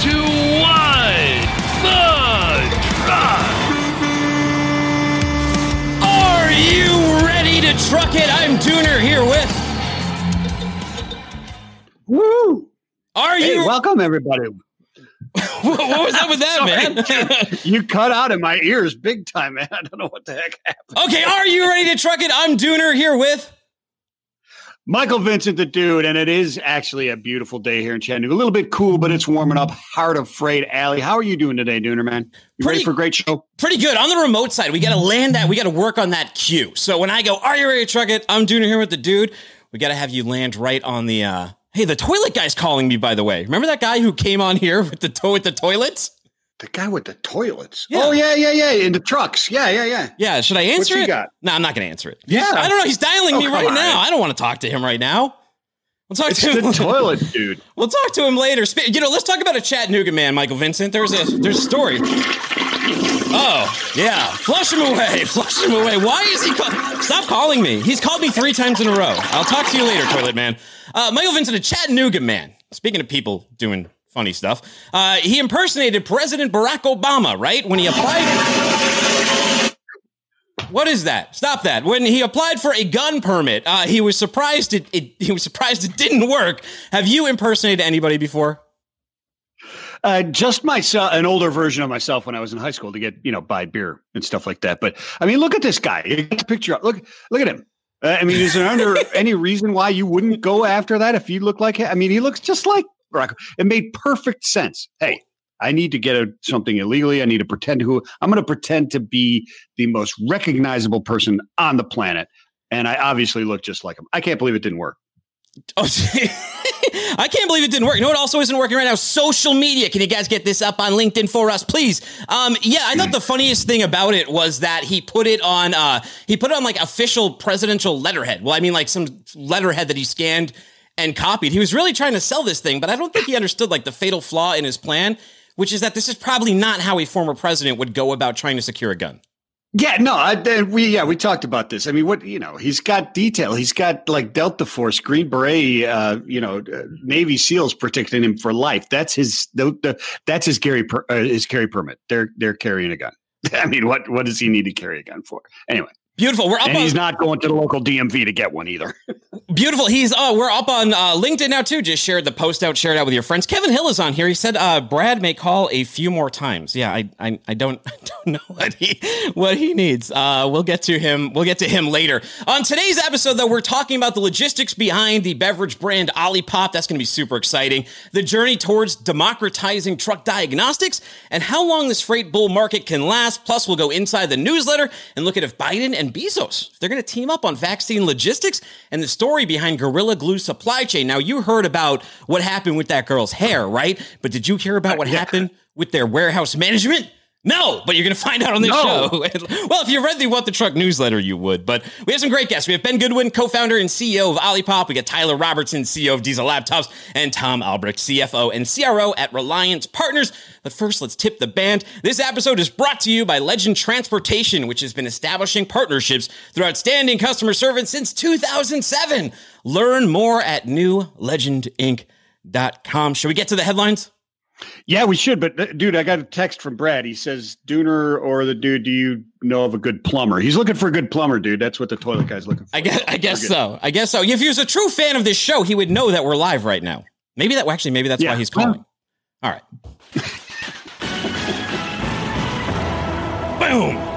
to What the Truck. Are you ready to truck it? I'm Dooner here with. Woo! Are Hey, you? welcome everybody. what, what was up with that, man? you cut out in my ears big time, man. I don't know what the heck happened. okay, are you ready to truck it? I'm Dooner here with. Michael Vincent, the dude, and it is actually a beautiful day here in Chattanooga. A little bit cool, but it's warming up. Heart of Freight Alley. How are you doing today, Dooner, man? You Pretty- ready for a great show? Pretty good. On the remote side, we got to land that. We got to work on that cue. So when I go, are you ready to truck it? I'm Dooner here with the dude. We got to have you land right on the. uh Hey, the toilet guy's calling me. By the way, remember that guy who came on here with the to- with the toilets? The guy with the toilets. Yeah. Oh yeah, yeah, yeah. In the trucks. Yeah, yeah, yeah. Yeah, should I answer he it? got? No, I'm not going to answer it. Yeah. I don't know. He's dialing Oh, me right on. now. I don't want to talk to him right now. We'll talk It's to him. the toilet, dude. We'll talk to him later. You know, let's talk about a Chattanooga man, Michael Vincent. There's a there's a story. Oh yeah, flush him away, flush him away. Why is he? Call- Stop calling me. He's called me three times in a row. I'll talk to you later, toilet man. Uh, Michael Vincent, a Chattanooga man. Speaking of people doing funny stuff, uh, he impersonated President Barack Obama, right? When he applied. What is that? Stop that! When he applied for a gun permit, uh, he was surprised it, it. He was surprised it didn't work. Have you impersonated anybody before? Uh, just myself, an older version of myself when I was in high school to get you know buy beer and stuff like that. But I mean, look at this guy. You got the picture. up. Look, look at him. Uh, I mean, is there under any reason why you wouldn't go after that if you look like him? I mean, he looks just like Barack. It made perfect sense. Hey, I need to get a, something illegally. I need to pretend who I'm going to pretend to be the most recognizable person on the planet, and I obviously look just like him. I can't believe it didn't work. Oh, I can't believe it didn't work. You know what also isn't working right now? Social media. Can you guys get this up on LinkedIn for us, please? Um, yeah, I thought the funniest thing about it was that he put it on. Uh, he put it on like official presidential letterhead. Well, I mean, like some letterhead that he scanned and copied. He was really trying to sell this thing, but I don't think he understood like the fatal flaw in his plan, which is that this is probably not how a former president would go about trying to secure a gun. Yeah, no, I, we yeah we talked about this. I mean, what you know, he's got detail. He's got like Delta Force, Green Beret, uh, you know, uh, Navy SEALs protecting him for life. That's his the, the, that's his carry per, uh, his carry permit. They're they're carrying a gun. I mean, what what does he need to carry a gun for? Anyway, Beautiful. We're up and on he's not going to the local DMV to get one either. Beautiful. He's oh, we're up on uh, LinkedIn now too. Just shared the post out, Share it out with your friends. Kevin Hill is on here. He said uh, Brad may call a few more times. Yeah, I I, I don't I don't know what he what he needs. Uh, we'll get to him. We'll get to him later. On today's episode, though, we're talking about the logistics behind the beverage brand Olipop. That's going to be super exciting. The journey towards democratizing truck diagnostics and how long this freight bull market can last. Plus, we'll go inside the newsletter and look at if Biden and Bezos if they're going to team up on vaccine logistics and the story behind Gorilla Glue supply chain. Now, you heard about what happened with that girl's hair, right? But did you hear about what happened with their warehouse management? No, but you're going to find out on this No. show. well, if you read the What the Truck newsletter, you would. But we have some great guests. We have Ben Goodwin, co-founder and CEO of Olipop. We got Tyler Robertson, CEO of Diesel Laptops, and Thom Albrecht, CFO and CRO at Reliance Partners. But first, let's tip the band. This episode is brought to you by Legend Transportation, which has been establishing partnerships through outstanding customer service since 2007. Learn more at newlegendinc.com. Should we get to the headlines? Yeah, we should. But uh, dude, I got a text from Brad. He says, "Dooner or the dude, do you know of a good plumber?" He's looking for a good plumber, dude. That's what the toilet guy's looking for. I guess, I guess so. I guess so. If he was a true fan of this show, he would know that we're live right now. Maybe that. Actually, maybe that's Yeah. why he's calling. All right. Boom.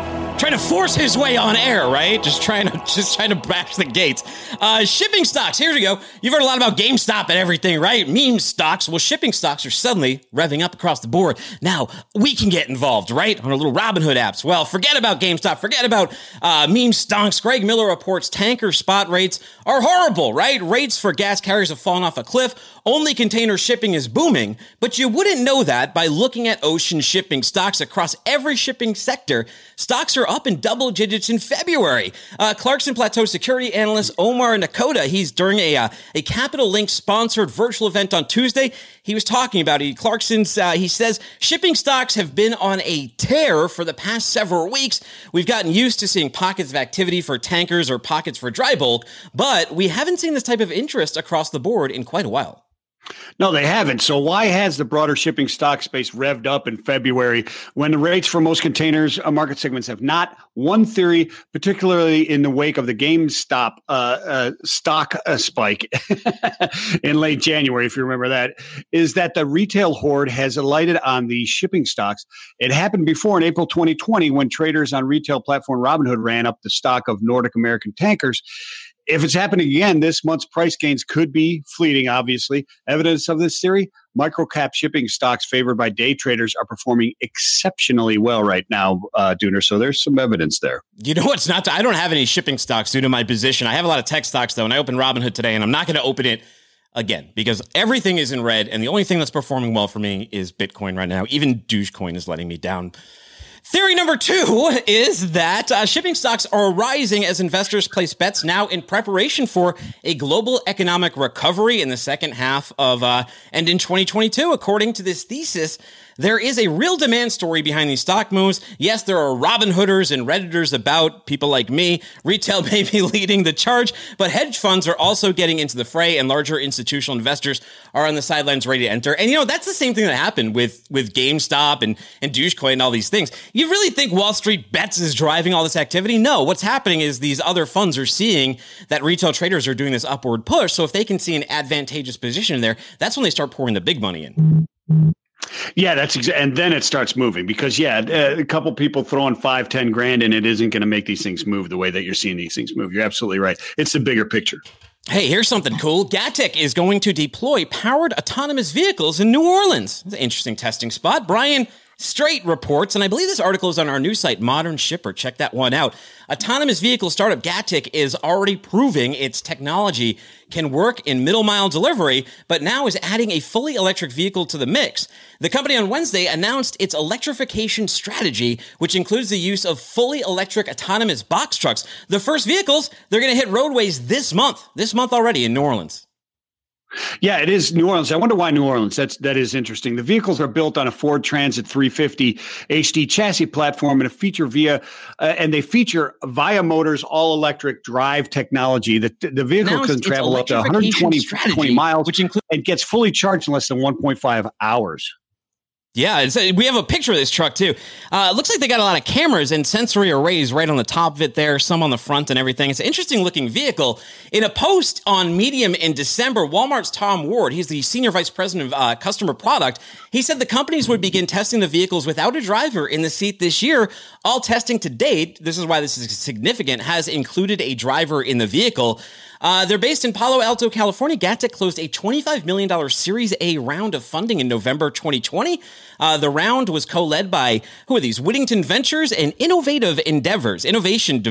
Trying to force his way on air, right? Just trying to just trying to bash the gates. Uh, shipping stocks. Here we go. You've heard a lot about GameStop and everything, right? Meme stocks. Well, shipping stocks are suddenly revving up across the board. Now we can get involved, right? On our little Robinhood apps. Well, forget about GameStop. Forget about uh, meme stocks. Greg Miller reports tanker spot rates are horrible, right? Rates for gas carriers have fallen off a cliff. Only container shipping is booming, but you wouldn't know that by looking at ocean shipping stocks across every shipping sector. Stocks are up in double digits in February. Uh, Clarkson Platou security analyst Omar Nokta, he's during a uh, a Capital Link sponsored virtual event on Tuesday. He was talking about it. Clarkson's uh, he says shipping stocks have been on a tear for the past several weeks. We've gotten used to seeing pockets of activity for tankers or pockets for dry bulk, but we haven't seen this type of interest across the board in quite a while. No, they haven't. So why has the broader shipping stock space revved up in February when the rates for most containers uh, market segments have not? One theory, particularly in the wake of the GameStop uh, uh, stock uh, spike in late January, if you remember that, is that the retail hoard has alighted on the shipping stocks. It happened before in April 2020 when traders on retail platform Robinhood ran up the stock of Nordic American tankers if it's happening again, this month's price gains could be fleeting, obviously. Evidence of this theory microcap shipping stocks favored by day traders are performing exceptionally well right now, uh, Dooner. So there's some evidence there. You know what's not? To, I don't have any shipping stocks due to my position. I have a lot of tech stocks, though, and I opened Robinhood today, and I'm not going to open it again because everything is in red, and the only thing that's performing well for me is Bitcoin right now. Even Dogecoin is letting me down. Theory number two is that uh, shipping stocks are rising as investors place bets now in preparation for a global economic recovery in the second half of uh, and in 2022. According to this thesis, there is a real demand story behind these stock moves. Yes, there are Robin Hooders and Redditors about, people like me. Retail may be leading the charge, but hedge funds are also getting into the fray and larger institutional investors are on the sidelines ready to enter. And you know, that's the same thing that happened with, with GameStop and, and Dogecoin and all these things. You really think Wall Street bets is driving all this activity? No, what's happening is these other funds are seeing that retail traders are doing this upward push. So if they can see an advantageous position there, that's when they start pouring the big money in. Yeah, that's exa- and then it starts moving because yeah, uh, a couple people throwing five, ten grand and it isn't going to make these things move the way that you're seeing these things move. You're absolutely right. It's the bigger picture. Hey, here's something cool. Gatik is going to deploy powered autonomous vehicles in New Orleans. It's an interesting testing spot. Brian Straight reports, and I believe this article is on our new site, Modern Shipper. Check that one out. Autonomous vehicle startup Gatik is already proving its technology can work in middle mile delivery, but now is adding a fully electric vehicle to the mix. The company on Wednesday announced its electrification strategy, which includes the use of fully electric autonomous box trucks. The first vehicles, they're going to hit roadways this month, this month already in New Orleans. Yeah, it is New Orleans. I wonder why New Orleans. That's that is interesting. The vehicles are built on a Ford Transit 350 HD chassis platform and a feature via uh, and they feature Via Motors all electric drive technology. The the vehicle can travel up to 120 20 miles, which includes and gets fully charged in less than 1.5 hours. Yeah, we have a picture of this truck too. Uh, it looks like they got a lot of cameras and sensory arrays right on the top of it there, some on the front and everything. It's an interesting looking vehicle. In a post on Medium in December, Walmart's Tom Ward, he's the senior vice president of uh, customer product, he said the companies would begin testing the vehicles without a driver in the seat this year. All testing to date, this is why this is significant, has included a driver in the vehicle. Uh, they're based in Palo Alto, California. Gatik closed a $25 million Series A round of funding in November 2020. Uh, the round was co-led by who are these? Wittington Ventures and Innovative Endeavors, Innovation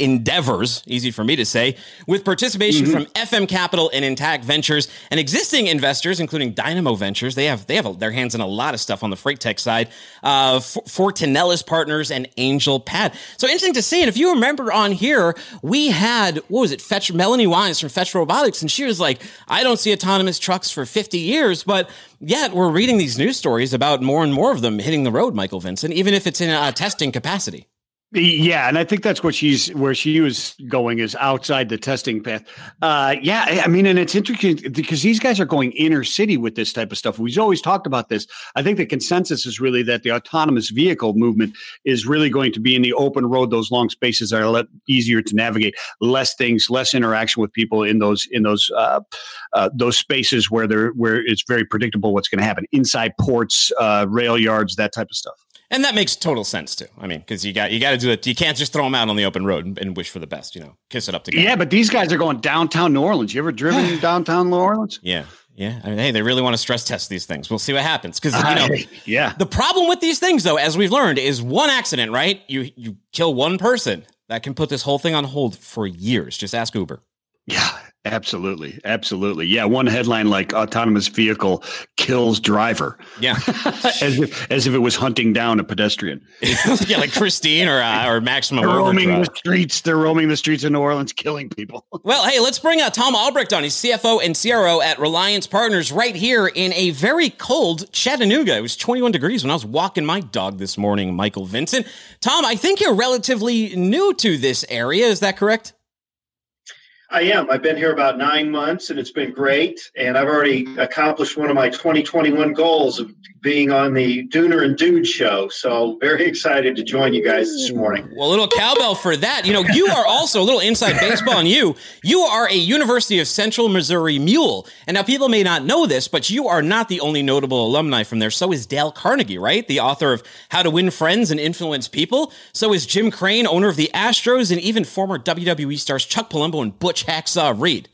Endeavors, easy for me to say, with participation mm-hmm. from FM Capital and Intact Ventures and existing investors, including Dynamo Ventures. They have they have a, their hands in a lot of stuff on the freight tech side. Uh, Fontinalis Partners and Angel Pad. So interesting to see. And if you remember on here, we had what was it? Fetch Melonee Wise from Fetch Robotics, and she was like, "I don't see autonomous trucks for 50 years, but." Yet we're reading these news stories about more and more of them hitting the road, Michael Vincent, even if it's in a testing capacity. Yeah, and I think that's what she's where she was going is outside the testing path. Uh, yeah, I mean, and it's interesting because these guys are going inner city with this type of stuff. We've always talked about this. I think the consensus is really that the autonomous vehicle movement is really going to be in the open road. Those long spaces are a lot easier to navigate, less things, less interaction with people in those in those uh, uh, those spaces where they're where it's very predictable what's going to happen inside ports, uh, rail yards, that type of stuff. And that makes total sense too. I mean, because you got you got to do it. You can't just throw them out on the open road and, and, wish for the best. You know, kiss it up together. Yeah, but these guys are going downtown New Orleans. You ever driven downtown New Orleans? Yeah, yeah. I mean, hey, they really want to stress test these things. We'll see what happens. Because you know, yeah. The problem with these things, though, as we've learned, is one accident. Right? You you kill one person that can put this whole thing on hold for years. Just ask Uber. Yeah, absolutely. Absolutely. Yeah. One headline like autonomous vehicle kills driver. Yeah. as, if, as if it was hunting down a pedestrian. yeah, like Christine or uh, or Maximum They're roaming the streets. They're roaming the streets of New Orleans, killing people. well, hey, let's bring uh, Thom Albrecht on. He's CFO and CRO at Reliance Partners right here in a very cold Chattanooga. It was 21 degrees when I was walking my dog this morning, Michael Vincent. Thom, I think you're relatively new to this area. Is that correct? I am. I've been here about nine months and it's been great. And I've already accomplished one of my 2021 goals of being on the Dooner and Dude show. So very excited to join you guys this morning. Well, a little cowbell for that. You know, you are also a little inside baseball on you. You are a University of Central Missouri mule. And now people may not know this, but you are not the only notable alumni from there. So is Dale Carnegie, right? The author of How to Win Friends and Influence People. So is Jim Crane, owner of the Astros, and even former WWE stars Chuck Palumbo and Butch Hacksaw Reed.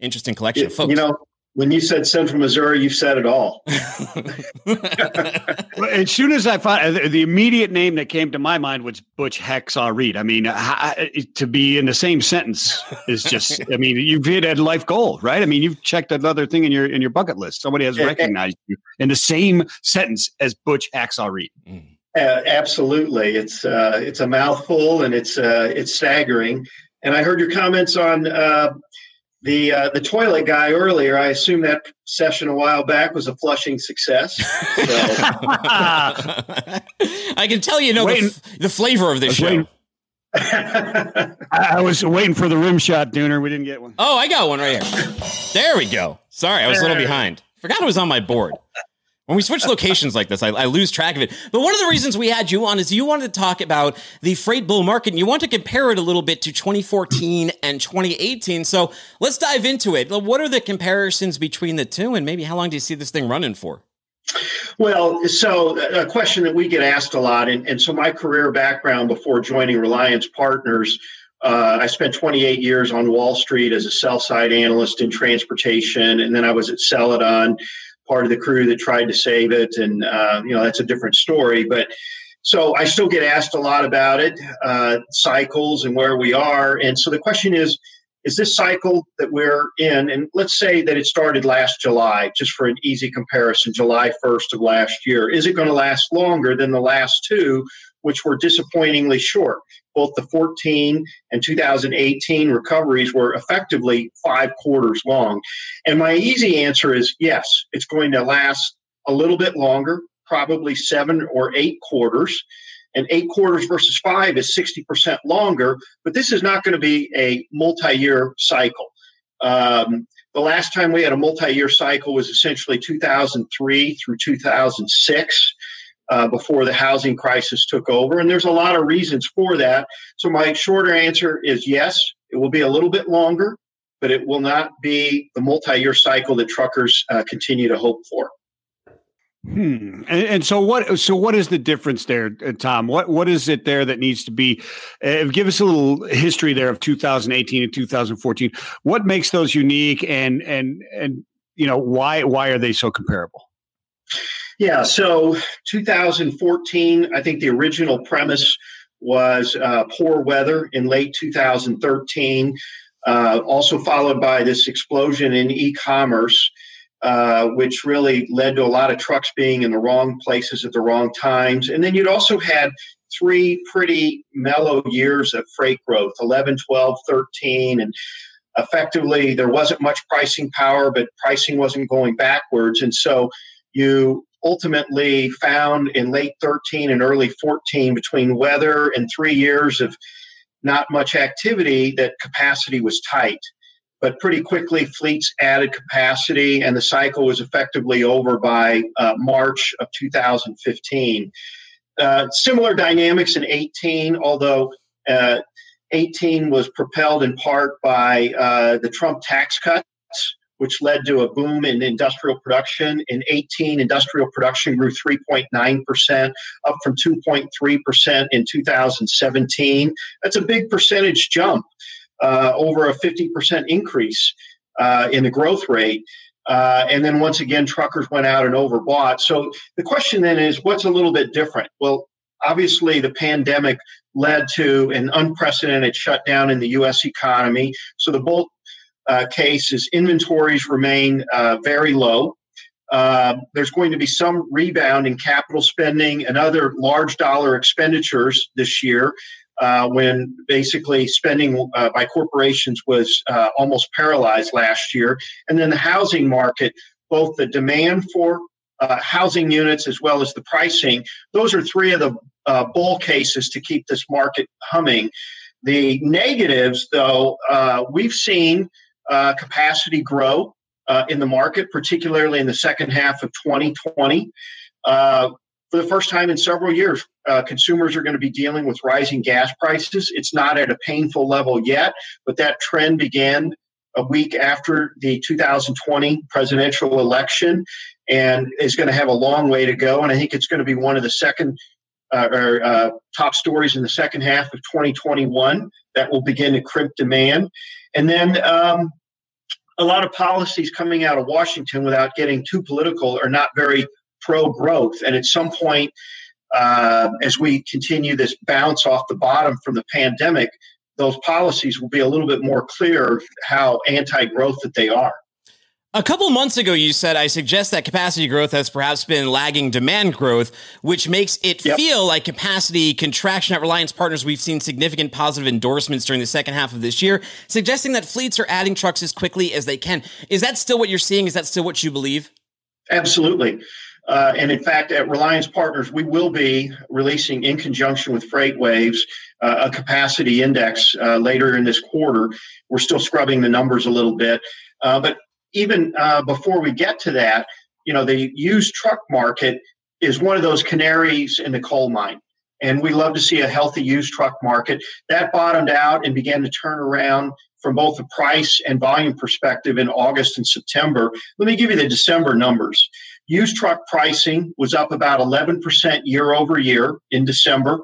Interesting collection of folks. You know, when you said Central Missouri, you've said it all. as soon as I found uh, the immediate name that came to my mind was Butch Hacksaw Reed. I mean, to be in the same sentence is just. I mean, you've hit a life goal, right? I mean, you've checked another thing in your in your bucket list. Somebody has recognized you in the same sentence as Butch Hacksaw Reed. Mm. Uh, absolutely, it's uh, it's a mouthful and it's uh, it's staggering. And I heard your comments on uh, the uh, the toilet guy earlier. I assume that session a while back was a flushing success. So. I can tell you know the, the, flavor of this show. I was waiting for the rim shot, Dooner. We didn't get one. Oh, I got one right here. There we go. Sorry, I was a little behind. Forgot it was on my board. When we switch locations like this, I, I, lose track of it. But one of the reasons we had you on is you wanted to talk about the freight bull market and you want to compare it a little bit to 2014 and 2018. So let's dive into it. What are the comparisons between the two and maybe how long do you see this thing running for? Well, so a question that we get asked a lot. And, and so my career background before joining Reliance Partners uh, I spent 28 years on Wall Street as a sell side analyst in transportation, and then I was at Celadon part of the crew that tried to save it, and uh, you know that's a different story. But so I still get asked a lot about it, uh, cycles and where we are. And so the question is, is this cycle that we're in, and let's say that it started last July, just for an easy comparison, July 1st of last year, is it going to last longer than the last two, which were disappointingly short? Both the 14 and 2018 recoveries were effectively five quarters long. And my easy answer is yes, it's going to last a little bit longer, probably seven or eight quarters. And eight quarters versus five is 60% longer, but this is not going to be a multi year cycle. Um, the last time we had a multi year cycle was essentially 2003 through 2006 uh, before the housing crisis took over. And there's a lot of reasons for that. So, my shorter answer is yes, it will be a little bit longer, but it will not be the multi year cycle that truckers uh, continue to hope for. Hmm. And, and, so what? So what is the difference there, uh, Thom? What what is it there that needs to be? Uh, give us a little history there of 2018 and 2014. What makes those unique, and and and you know why why are they so comparable? Yeah, so 2014, I think the original premise was uh, poor weather in late 2013, uh, also followed by this explosion in e commerce, uh, which really led to a lot of trucks being in the wrong places at the wrong times. And then you'd also had three pretty mellow years of freight growth 11, 12, 13, and effectively there wasn't much pricing power, but pricing wasn't going backwards. And so you ultimately found in late 13 and early 14 between weather and three years of not much activity that capacity was tight. But pretty quickly fleets added capacity and the cycle was effectively over by uh, march of 2015 uh, similar dynamics in 18 although uh, 18 was propelled in part by uh, the trump tax cuts which led to a boom in industrial production. In 18, industrial production grew 3.9%, up from 2.3% in 2017. That's a big percentage jump, uh, over a 50% increase uh, in the growth rate. Uh, and then once again, truckers went out and overbought. So the question then is what's a little bit different? Well, obviously, the pandemic led to an unprecedented shutdown in the U.S. economy. So the uh, case is inventories remain uh, very low. Uh, there's going to be some rebound in capital spending and other large dollar expenditures this year uh, when basically spending uh, by corporations was uh, almost paralyzed last year. And then the housing market, both the demand for housing units as well as the pricing, those are three of the bull cases to keep this market humming. The negatives, though, we've seen uh, capacity grow uh, in the market, particularly in the second half of 2020. Uh, for the first time in several years, uh, consumers are going to be dealing with rising gas prices. It's not at a painful level yet, but that trend began a week after the 2020 presidential election and is going to have a long way to go. And I think it's going to be one of the second uh, or uh, top stories in the second half of 2021 that will begin to crimp demand. And then um, a lot of policies coming out of Washington without getting too political are not very pro growth. And at some point, uh, as we continue this bounce off the bottom from the pandemic, those policies will be a little bit more clear how anti growth that they are. A couple months ago, you said, I suggest that capacity growth has perhaps been lagging demand growth, which makes it yep. feel like capacity contraction at Reliance Partners. We've seen significant positive endorsements during the second half of this year, suggesting that fleets are adding trucks as quickly as they can. Is that still what you're seeing? Is that still what you believe? Absolutely. Uh, and in fact, at Reliance Partners, we will be releasing, in conjunction with FreightWaves, uh, a capacity index uh, later in this quarter. We're still scrubbing the numbers a little bit. Uh, but even uh, before we get to that, you know, the used truck market is one of those canaries in the coal mine. And we love to see a healthy used truck market. That bottomed out and began to turn around from both the price and volume perspective in August and September. Let me give you the December numbers. Used truck pricing was up about 11% year over year in December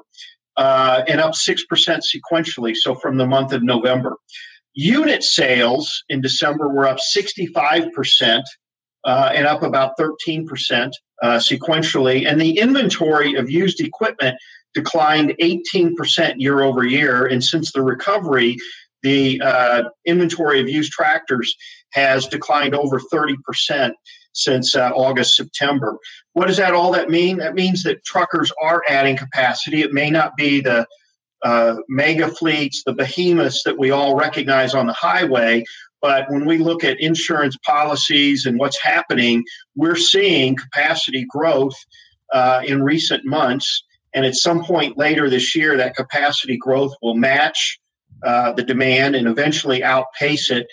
uh, and up 6% sequentially, so from the month of November. Unit sales in December were up 65% uh, and up about 13% uh, sequentially. And the inventory of used equipment declined 18% year over year. And since the recovery, the uh, inventory of used tractors has declined over 30% since uh, August, September. What does that all that mean? That means that truckers are adding capacity. It may not be the uh, mega fleets, the behemoths that we all recognize on the highway. But when we look at insurance policies and what's happening, we're seeing capacity growth uh, in recent months. And at some point later this year, that capacity growth will match uh, the demand and eventually outpace it,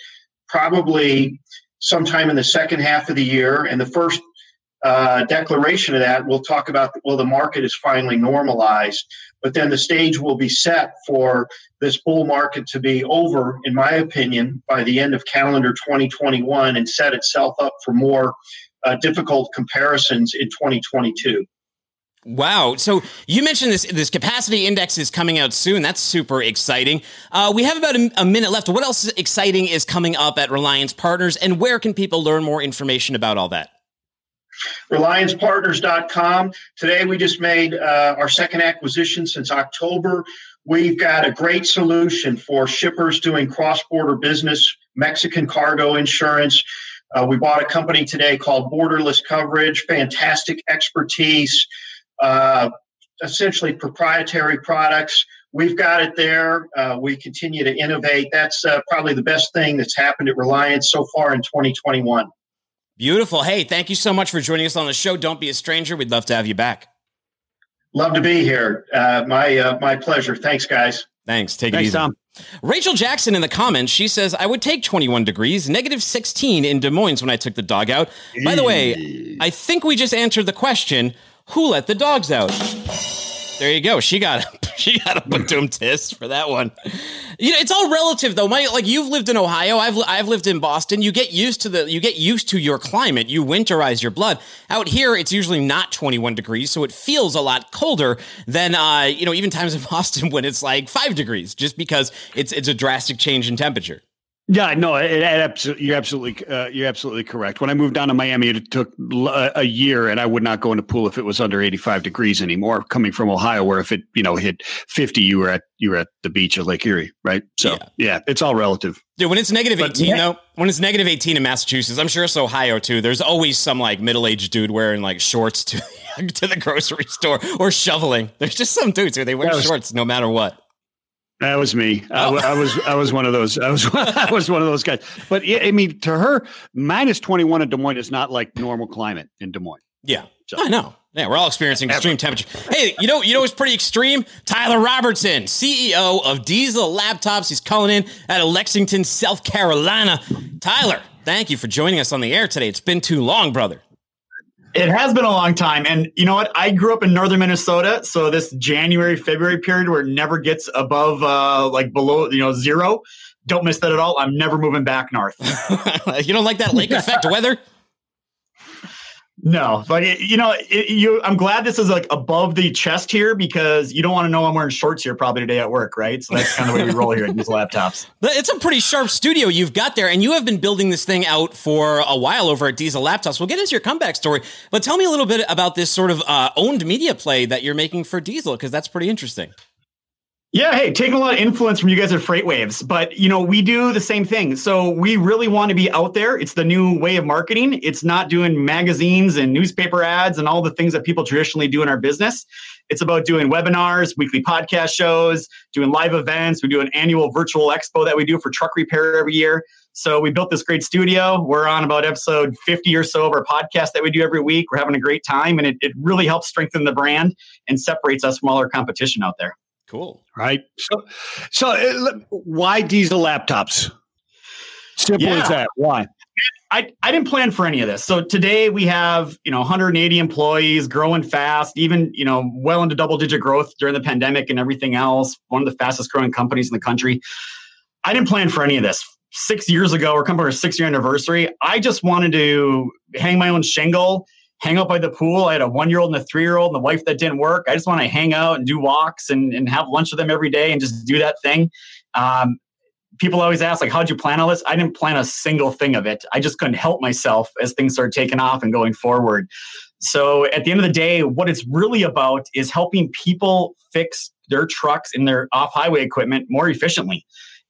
probably sometime in the second half of the year. And the first uh, declaration of that, we'll talk about, well, the market is finally normalized. But then the stage will be set for this bull market to be over, in my opinion, by the end of calendar 2021 and set itself up for more uh, difficult comparisons in 2022. Wow. So you mentioned this this capacity index is coming out soon. That's super exciting. Uh, we have about a, a, minute left. What else exciting is coming up at Reliance Partners, and where can people learn more information about all that? ReliancePartners.com. Today we just made uh, our second acquisition since October. We've got a great solution for shippers doing cross border business, Mexican cargo insurance. Uh, we bought a company today called Borderless Coverage, fantastic expertise, uh, essentially proprietary products. We've got it there. Uh, we continue to innovate. That's uh, probably the best thing that's happened at Reliance so far in 2021. Beautiful. Hey, thank you so much for joining us on the show. Don't be a stranger. We'd love to have you back. Love to be here. Uh, my uh, my pleasure. Thanks, guys. Thanks. Take Thanks, it easy. Thom. Rachel Jackson in the comments, she says, I would take 21 degrees, negative 16 in Des Moines when I took the dog out. By the way, I think we just answered the question who let the dogs out? There you go. She got she got a doom tisk for that one. You know, it's all relative though. My like you've lived in Ohio, I've I've lived in Boston. You get used to the you get used to your climate. You winterize your blood. Out here, it's usually not 21 degrees, so it feels a lot colder than uh, you know, even times in Boston when it's like 5 degrees just because it's it's a drastic change in temperature. Yeah, no, it, it absolutely, you're absolutely, uh, you're absolutely correct. When I moved down to Miami, it took a year, and I would not go in a pool if it was under 85 degrees anymore. Coming from Ohio, where if it, you know, hit 50, you were at you were at the beach of Lake Erie, right? So, yeah, yeah it's all relative. Dude, when it's negative 18, yeah. though, when it's negative 18 in Massachusetts, I'm sure it's Ohio too. There's always some like middle aged dude wearing like shorts to to the grocery store or shoveling. There's just some dudes who they wear was- shorts no matter what. That was me. Oh. I, I, was I was one of those. I was I was one of those guys. But yeah, I mean, to her, minus twenty one in Des Moines is not like normal climate in Des Moines. Yeah, so. I know. Yeah, we're all experiencing extreme temperature. Hey, you know, you know what's pretty extreme? Tyler Robertson, CEO of Diesel Laptops. He's calling in out of Lexington, South Carolina. Tyler, thank you for joining us on the air today. It's been too long, brother. It has been a long time. And you know what? I grew up in northern Minnesota. So this January, February period where it never gets above uh like below, you know, zero. Don't miss that at all. I'm never moving back north. you don't like that lake effect weather? No, but it, you know, it, you. I'm glad this is like above the chest here because you don't want to know I'm wearing shorts here probably today at work, right? So that's kind of the way we roll here at Diesel Laptops. It's a pretty sharp studio you've got there, and you have been building this thing out for a while over at Diesel Laptops. We'll get into your comeback story, but tell me a little bit about this sort of uh, owned media play that you're making for Diesel because that's pretty interesting. Yeah, hey, taking a lot of influence from you guys at FreightWaves, but you know, we do the same thing. So we really want to be out there. It's the new way of marketing. It's not doing magazines and newspaper ads and all the things that people traditionally do in our business. It's about doing webinars, weekly podcast shows, doing live events. We do an annual virtual expo that we do for truck repair every year. So we built this great studio. We're on about episode 50 or so of our podcast that we do every week. We're having a great time and it, it really helps strengthen the brand and separates us from all our competition out there. Cool. Right. So, so uh, why diesel laptops? Simple yeah. as that. Why? I, I didn't plan for any of this. So today we have, you know, 180 employees growing fast, even, you know, well into double digit growth during the pandemic and everything else. One of the fastest growing companies in the country. I didn't plan for any of this. Six years ago, we're coming to our six year anniversary. I just wanted to hang my own shingle hang out by the pool. I had a one year old and a three year old and the wife that didn't work. I just want to hang out and do walks and, and have lunch with them every day and just do that thing. Um, people always ask, like, how'd you plan all this? I didn't plan a single thing of it. I just couldn't help myself as things started taking off and going forward. So at the end of the day, what it's really about is helping people fix their trucks and their off highway equipment more efficiently.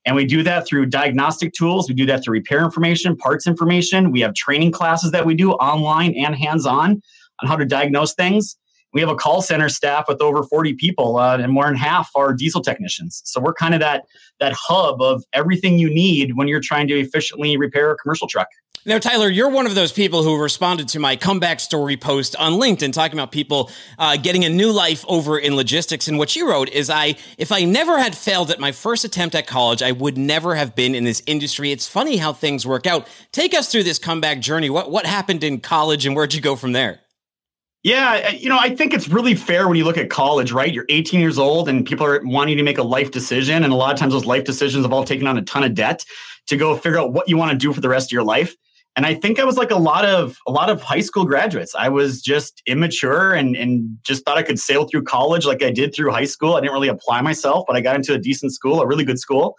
And we do that through diagnostic tools. We do that through repair information, parts information. We have training classes that we do online and hands on on how to diagnose things. We have a call center staff with over 40 people, uh, and more than half are diesel technicians. So we're kind of that that hub of everything you need when you're trying to efficiently repair a commercial truck. Now, Tyler, you're one of those people who responded to my comeback story post on LinkedIn talking about people uh, getting a new life over in logistics. And what you wrote is, "I if I never had failed at my first attempt at college, I would never have been in this industry." It's funny how things work out. Take us through this comeback journey. What what happened in college, and where'd you go from there? Yeah, you know, I think it's really fair when you look at college, right? You're 18 years old and people are wanting to make a life decision. And a lot of times those life decisions involve taking on a ton of debt to go figure out what you want to do for the rest of your life. And I think I was like a lot of a lot of high school graduates. I was just immature and and just thought I could sail through college like I did through high school. I didn't really apply myself, but I got into a decent school, a really good school.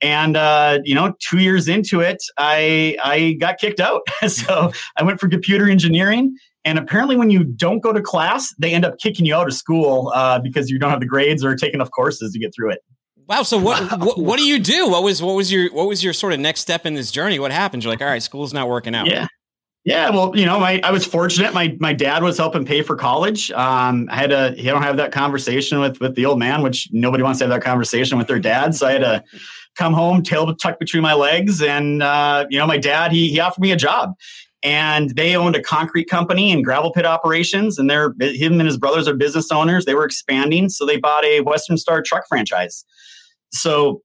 And uh, you know, two years into it, I I got kicked out. so I went for computer engineering. And apparently, when you don't go to class, they end up kicking you out of school uh, because you don't have the grades or take enough courses to get through it. Wow. So what, wow. what, what do you do? What was what was your what was your sort of next step in this journey? What happened? You're like, all right, school's not working out. Yeah. Yeah, well, you know, my, I was fortunate. My my dad was helping pay for college. Um, I had to. He don't have that conversation with with the old man, which nobody wants to have that conversation with their dad. So I had to come home, tail tucked between my legs, and uh, you know, my dad he he offered me a job, and they owned a concrete company and gravel pit operations, and they're him and his brothers are business owners. They were expanding, so they bought a Western Star truck franchise. So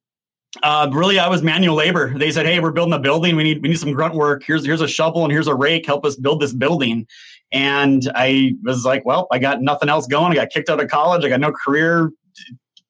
uh, really, I was manual labor. They said, "Hey, we're building a building. We need we need some grunt work. Here's here's a shovel and here's a rake. Help us build this building." And I was like, "Well, I got nothing else going. I got kicked out of college. I got no career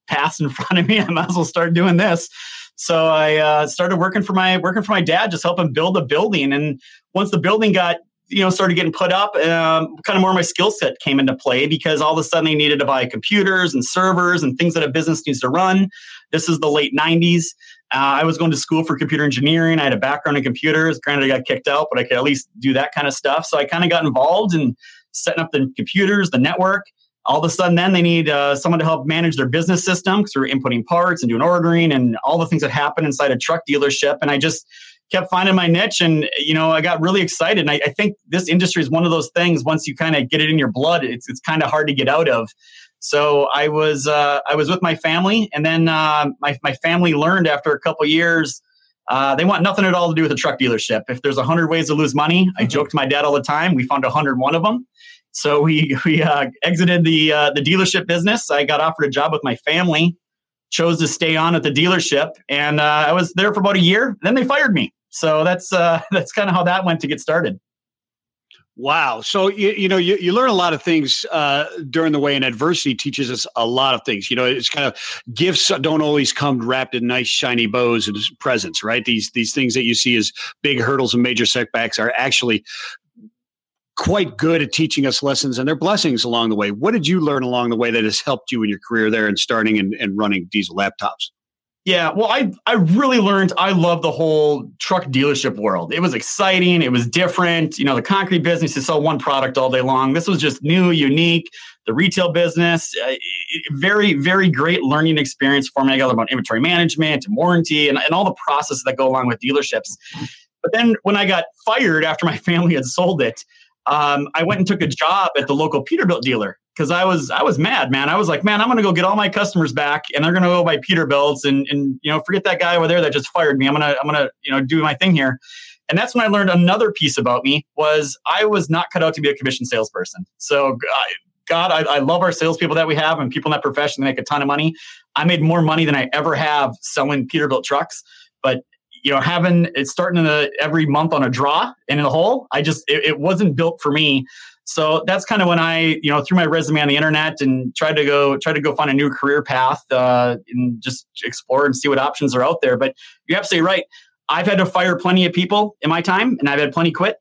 paths in front of me. I might as well start doing this." So I uh, started working for my working for my dad, just helping build a building. And once the building got you know started getting put up um, kind of more my skill set came into play because all of a sudden they needed to buy computers and servers and things that a business needs to run this is the late 90s uh, i was going to school for computer engineering. I had a background in computers. Granted i got kicked out but i could at least do that kind of stuff. So i kind of got involved in setting up the computers the network. All of a sudden then they need uh, someone to help manage their business system because we're inputting parts and doing ordering and all the things that happen inside a truck dealership. And i just kept finding my niche and you know i got really excited. And i, I think this industry is one of those things once you kind of get it in your blood it's, it's kind of hard to get out of so i was uh, i was with my family and then uh, my, my family learned after a couple years uh, they want nothing at all to do with a truck dealership if there's a hundred ways to lose money mm-hmm. i joke to my dad all the time we found a hundred one of them So we we uh, exited the uh, the dealership business. I got offered a job with my family, chose to stay on at the dealership, and uh, I was there for about a year. Then they fired me. So that's uh, that's kind of how that went to get started. Wow. So you, you know you, you learn a lot of things uh, during the way, and adversity teaches us a lot of things. You know, it's kind of gifts don't always come wrapped in nice shiny bows and presents, right? These these things that you see as big hurdles and major setbacks are actually quite good at teaching us lessons, and they're blessings along the way. What did you learn along the way that has helped you in your career there and starting and, and running diesel laptops? Yeah, well, I I really learned I love the whole truck dealership world. It was exciting. It was different. You know, the concrete business is sell one product all day long. This was just new, unique. The retail business, uh, very very great learning experience for me. I got about inventory management and warranty and, and all the processes that go along with dealerships. But then when I got fired after my family had sold it, um, I went and took a job at the local Peterbilt dealer because I was I was mad, man. I was like, man, I'm gonna go get all my customers back, and they're gonna go buy Peterbilts, and and you know, forget that guy over there that just fired me. I'm gonna I'm gonna you know do my thing here. And that's when I learned another piece about me was I was not cut out to be a commission salesperson. So God, I, I love our salespeople that we have and people in that profession. They make a ton of money. I made more money than I ever have selling Peterbilt trucks. But you know, having it starting the, every month on a draw and in the hole, I just it, it wasn't built for me. So that's kind of when I, you know, threw my resume on the internet and tried to go try to go find a new career path uh, and just explore and see what options are out there. But you're absolutely right. I've had to fire plenty of people in my time, and I've had plenty quit.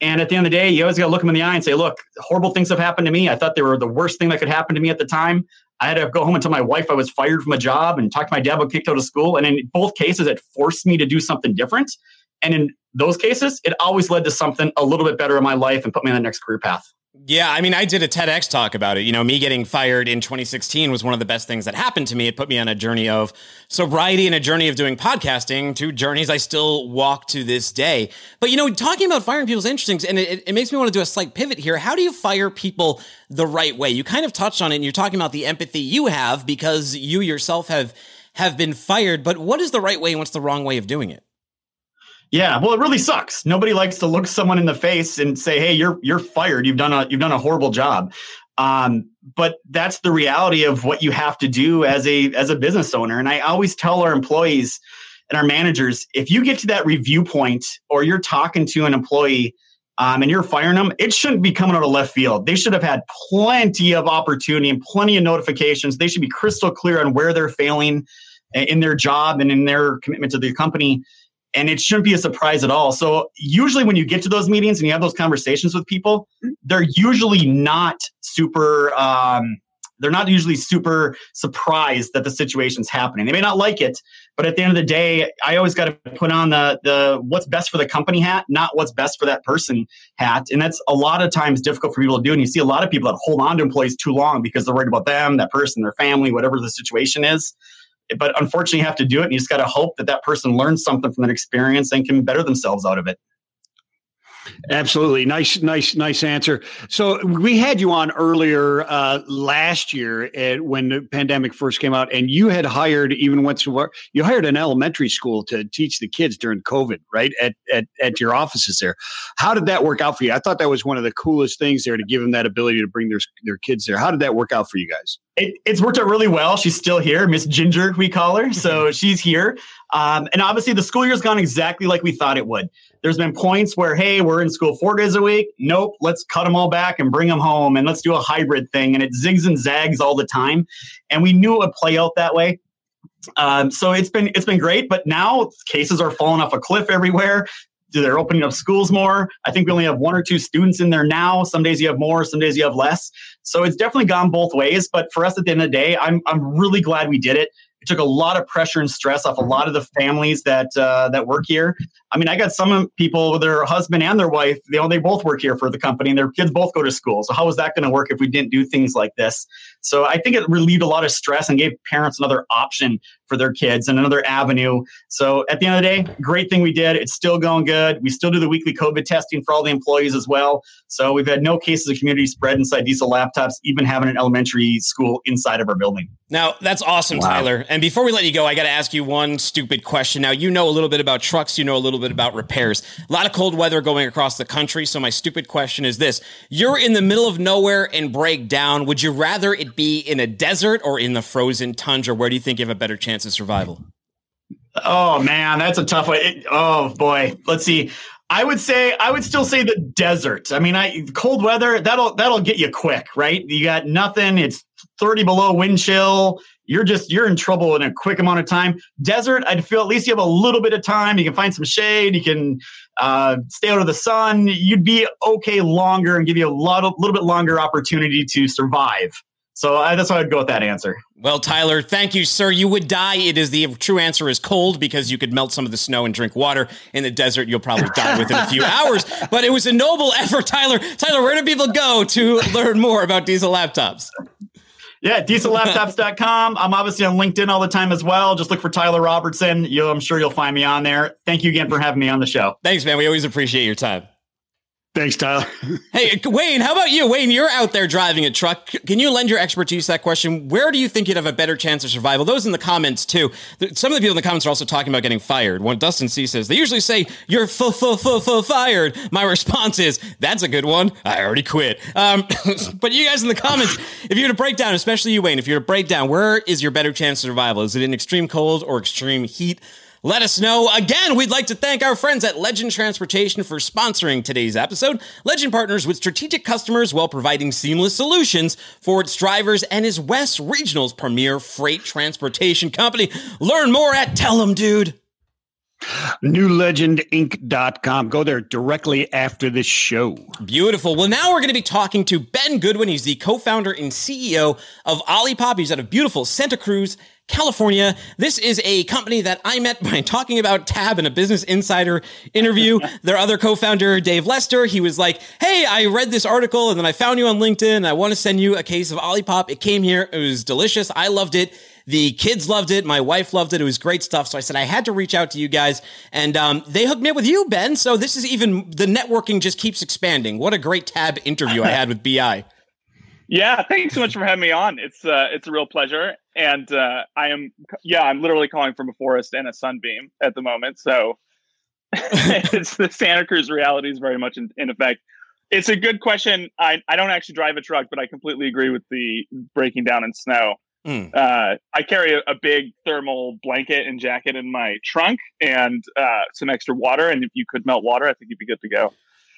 And at the end of the day, you always got to look them in the eye and say, "Look, horrible things have happened to me. I thought they were the worst thing that could happen to me at the time. I had to go home and tell my wife I was fired from a job, and talk to my dad about kicked out of school. And in both cases, it forced me to do something different. And in those cases, it always led to something a little bit better in my life and put me on the next career path. Yeah, I mean, I did a TEDx talk about it. You know, me getting fired in 2016 was one of the best things that happened to me. It put me on a journey of sobriety and a journey of doing podcasting, two journeys I still walk to this day. But, you know, talking about firing people is interesting, and it, it makes me want to do a slight pivot here. How do you fire people the right way? You kind of touched on it, and you're talking about the empathy you have because you yourself have have been fired. But what is the right way and what's the wrong way of doing it? Yeah, well, it really sucks. Nobody likes to look someone in the face and say, "Hey, you're you're fired. You've done a you've done a horrible job." Um, but that's the reality of what you have to do as a as a business owner. And I always tell our employees and our managers, if you get to that review point or you're talking to an employee um, and you're firing them, it shouldn't be coming out of left field. They should have had plenty of opportunity and plenty of notifications. They should be crystal clear on where they're failing in their job and in their commitment to the company and it shouldn't be a surprise at all. So usually when you get to those meetings and you have those conversations with people, they're usually not super um, they're not usually super surprised that the situation's happening. They may not like it, but at the end of the day, I always got to put on the the what's best for the company hat, not what's best for that person hat. And that's a lot of times difficult for people to do. And you see a lot of people that hold on to employees too long because they're worried about them, that person, their family, whatever the situation is but unfortunately you have to do it and you just got to hope that that person learns something from that experience and can better themselves out of it Absolutely. Nice, nice, nice answer. So we had you on earlier uh, last year at, when the pandemic first came out, and you had hired even went to work. You hired an elementary school to teach the kids during COVID, right? At, at at your offices there. How did that work out for you? I thought that was one of the coolest things there to give them that ability to bring their their kids there. How did that work out for you guys? It, it's worked out really well. She's still here, Miss Ginger, we call her. So she's here. Um, and obviously, the school year's gone exactly like we thought it would. There's been points where, hey, we're in school four days a week. Nope, let's cut them all back and bring them home and let's do a hybrid thing. And it zigs and zags all the time. And we knew it would play out that way. Um, so it's been it's been great, but now cases are falling off a cliff everywhere. They're opening up schools more. I think we only have one or two students in there now. Some days you have more, some days you have less. So it's definitely gone both ways. But for us at the end of the day, I'm I'm really glad we did it. It took a lot of pressure and stress off a lot of the families that uh, that work here. I mean, I got some people with their husband and their wife. You know, they both work here for the company, and their kids both go to school. So how is that going to work if we didn't do things like this? So I think it relieved a lot of stress and gave parents another option for their kids and another avenue. So at the end of the day, great thing we did. It's still going good. We still do the weekly COVID testing for all the employees as well. So we've had no cases of community spread inside diesel laptops, even having an elementary school inside of our building. Now, that's awesome, wow. Tyler. And before we let you go, I got to ask you one stupid question. Now, you know a little bit about trucks, you know a little bit bit about repairs. A lot of cold weather going across the country. So my stupid question is this: You're in the middle of nowhere and break down. Would you rather it be in a desert or in the frozen tundra? Where do you think you have a better chance of survival? Oh man, that's a tough one. It, oh boy, let's see. I would say I would still say the desert. I mean, I cold weather that'll that'll get you quick, right? You got nothing. It's 30 below wind chill. You're just you're in trouble in a quick amount of time. Desert, I'd feel at least you have a little bit of time. You can find some shade. You can uh, stay out of the sun. You'd be okay longer and give you a lot, a little bit longer opportunity to survive. So I, that's why I'd go with that answer. Well, Tyler, thank you, sir. You would die. It is the true answer is cold because you could melt some of the snow and drink water. In the desert, you'll probably die within a few hours. But it was a noble effort, Tyler. Tyler, where do people go to learn more about diesel laptops? Yeah, diesellaptops.com. I'm obviously on LinkedIn all the time as well. Just look for Tyler Robertson. you I'm sure you'll find me on there. Thank you again for having me on the show. Thanks, man. We always appreciate your time. Thanks, Tyler. hey, Wayne, how about you? Wayne, you're out there driving a truck. Can you lend your expertise to that question? Where do you think you'd have a better chance of survival? Those in the comments, too. Some of the people in the comments are also talking about getting fired. When Dustin C says, they usually say, you're f f f f fired. My response is, that's a good one. I already quit. Um, but you guys in the comments, if you're to break down, especially you, Wayne, if you're to break down, where is your better chance of survival? Is it in extreme cold or extreme heat? Let us know. Again, we'd like to thank our friends at Legend Transportation for sponsoring today's episode. Legend partners with strategic customers while providing seamless solutions for its drivers and is West Regional's premier freight transportation company. Learn more at Tell 'em Dude. NewLegendInc.com. Go there directly after this show. Beautiful. Well, now we're going to be talking to Ben Goodwin. He's the co-founder and CEO of Olipop. He's out of beautiful Santa Cruz, California. This is a company that I met by talking about Tab in a Business Insider interview. Their other co-founder, Dave Lester, he was like, Hey, I read this article and then I found you on LinkedIn. I want to send you a case of Olipop. It came here. It was delicious. I loved it. The kids loved it. My wife loved it. It was great stuff. So I said I had to reach out to you guys, and um, they hooked me up with you, Ben. So this is even the networking just keeps expanding. What a great tab interview I had with Bi. Yeah, thanks so much for having me on. It's uh, it's a real pleasure, and uh, I am yeah, I'm literally calling from a forest and a sunbeam at the moment. So it's the Santa Cruz reality is very much in, in effect. It's a good question. I, I don't actually drive a truck, but I completely agree with the breaking down in snow. Mm. Uh, I carry a, a, big thermal blanket and jacket in my trunk and uh, some extra water. And if you could melt water, I think you'd be good to go.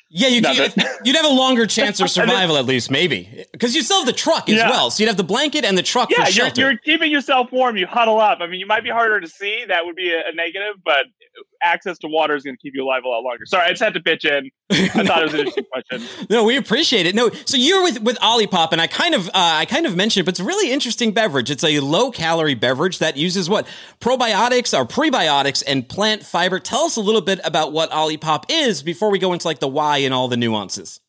Yeah, you, would you'd have a longer chance of survival at least, maybe, because you still have the truck as yeah. well. So you'd have the blanket and the truck yeah, for shelter. You're, you're keeping yourself warm. You huddle up. I mean, you might be harder to see. That would be a, a negative, but access to water is going to keep you alive a lot longer. Sorry, I just had to pitch in. I thought it was an interesting question. No, we appreciate it. No, so you're with with Olipop, and I kind of uh, I kind of mentioned it, but it's a really interesting beverage. It's a low calorie beverage that uses what probiotics or prebiotics and plant fiber. Tell us a little bit about what Olipop is before we go into like the why and all the nuances.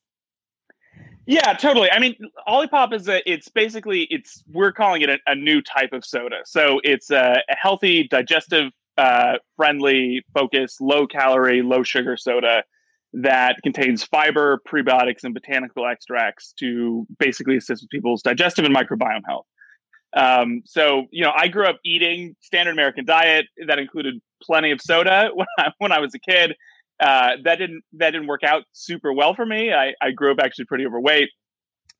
Yeah, totally. I mean, Olipop is a. It's basically it's we're calling it a, a new type of soda. So it's a, a healthy, digestive uh, friendly, focused, low calorie, low sugar soda that contains fiber, prebiotics, and botanical extracts to basically assist with people's digestive and microbiome health. Um, so, you know, I grew up eating standard American diet that included plenty of soda when I, when I was a kid. Uh, that didn't that didn't work out super well for me. I, I grew up actually pretty overweight,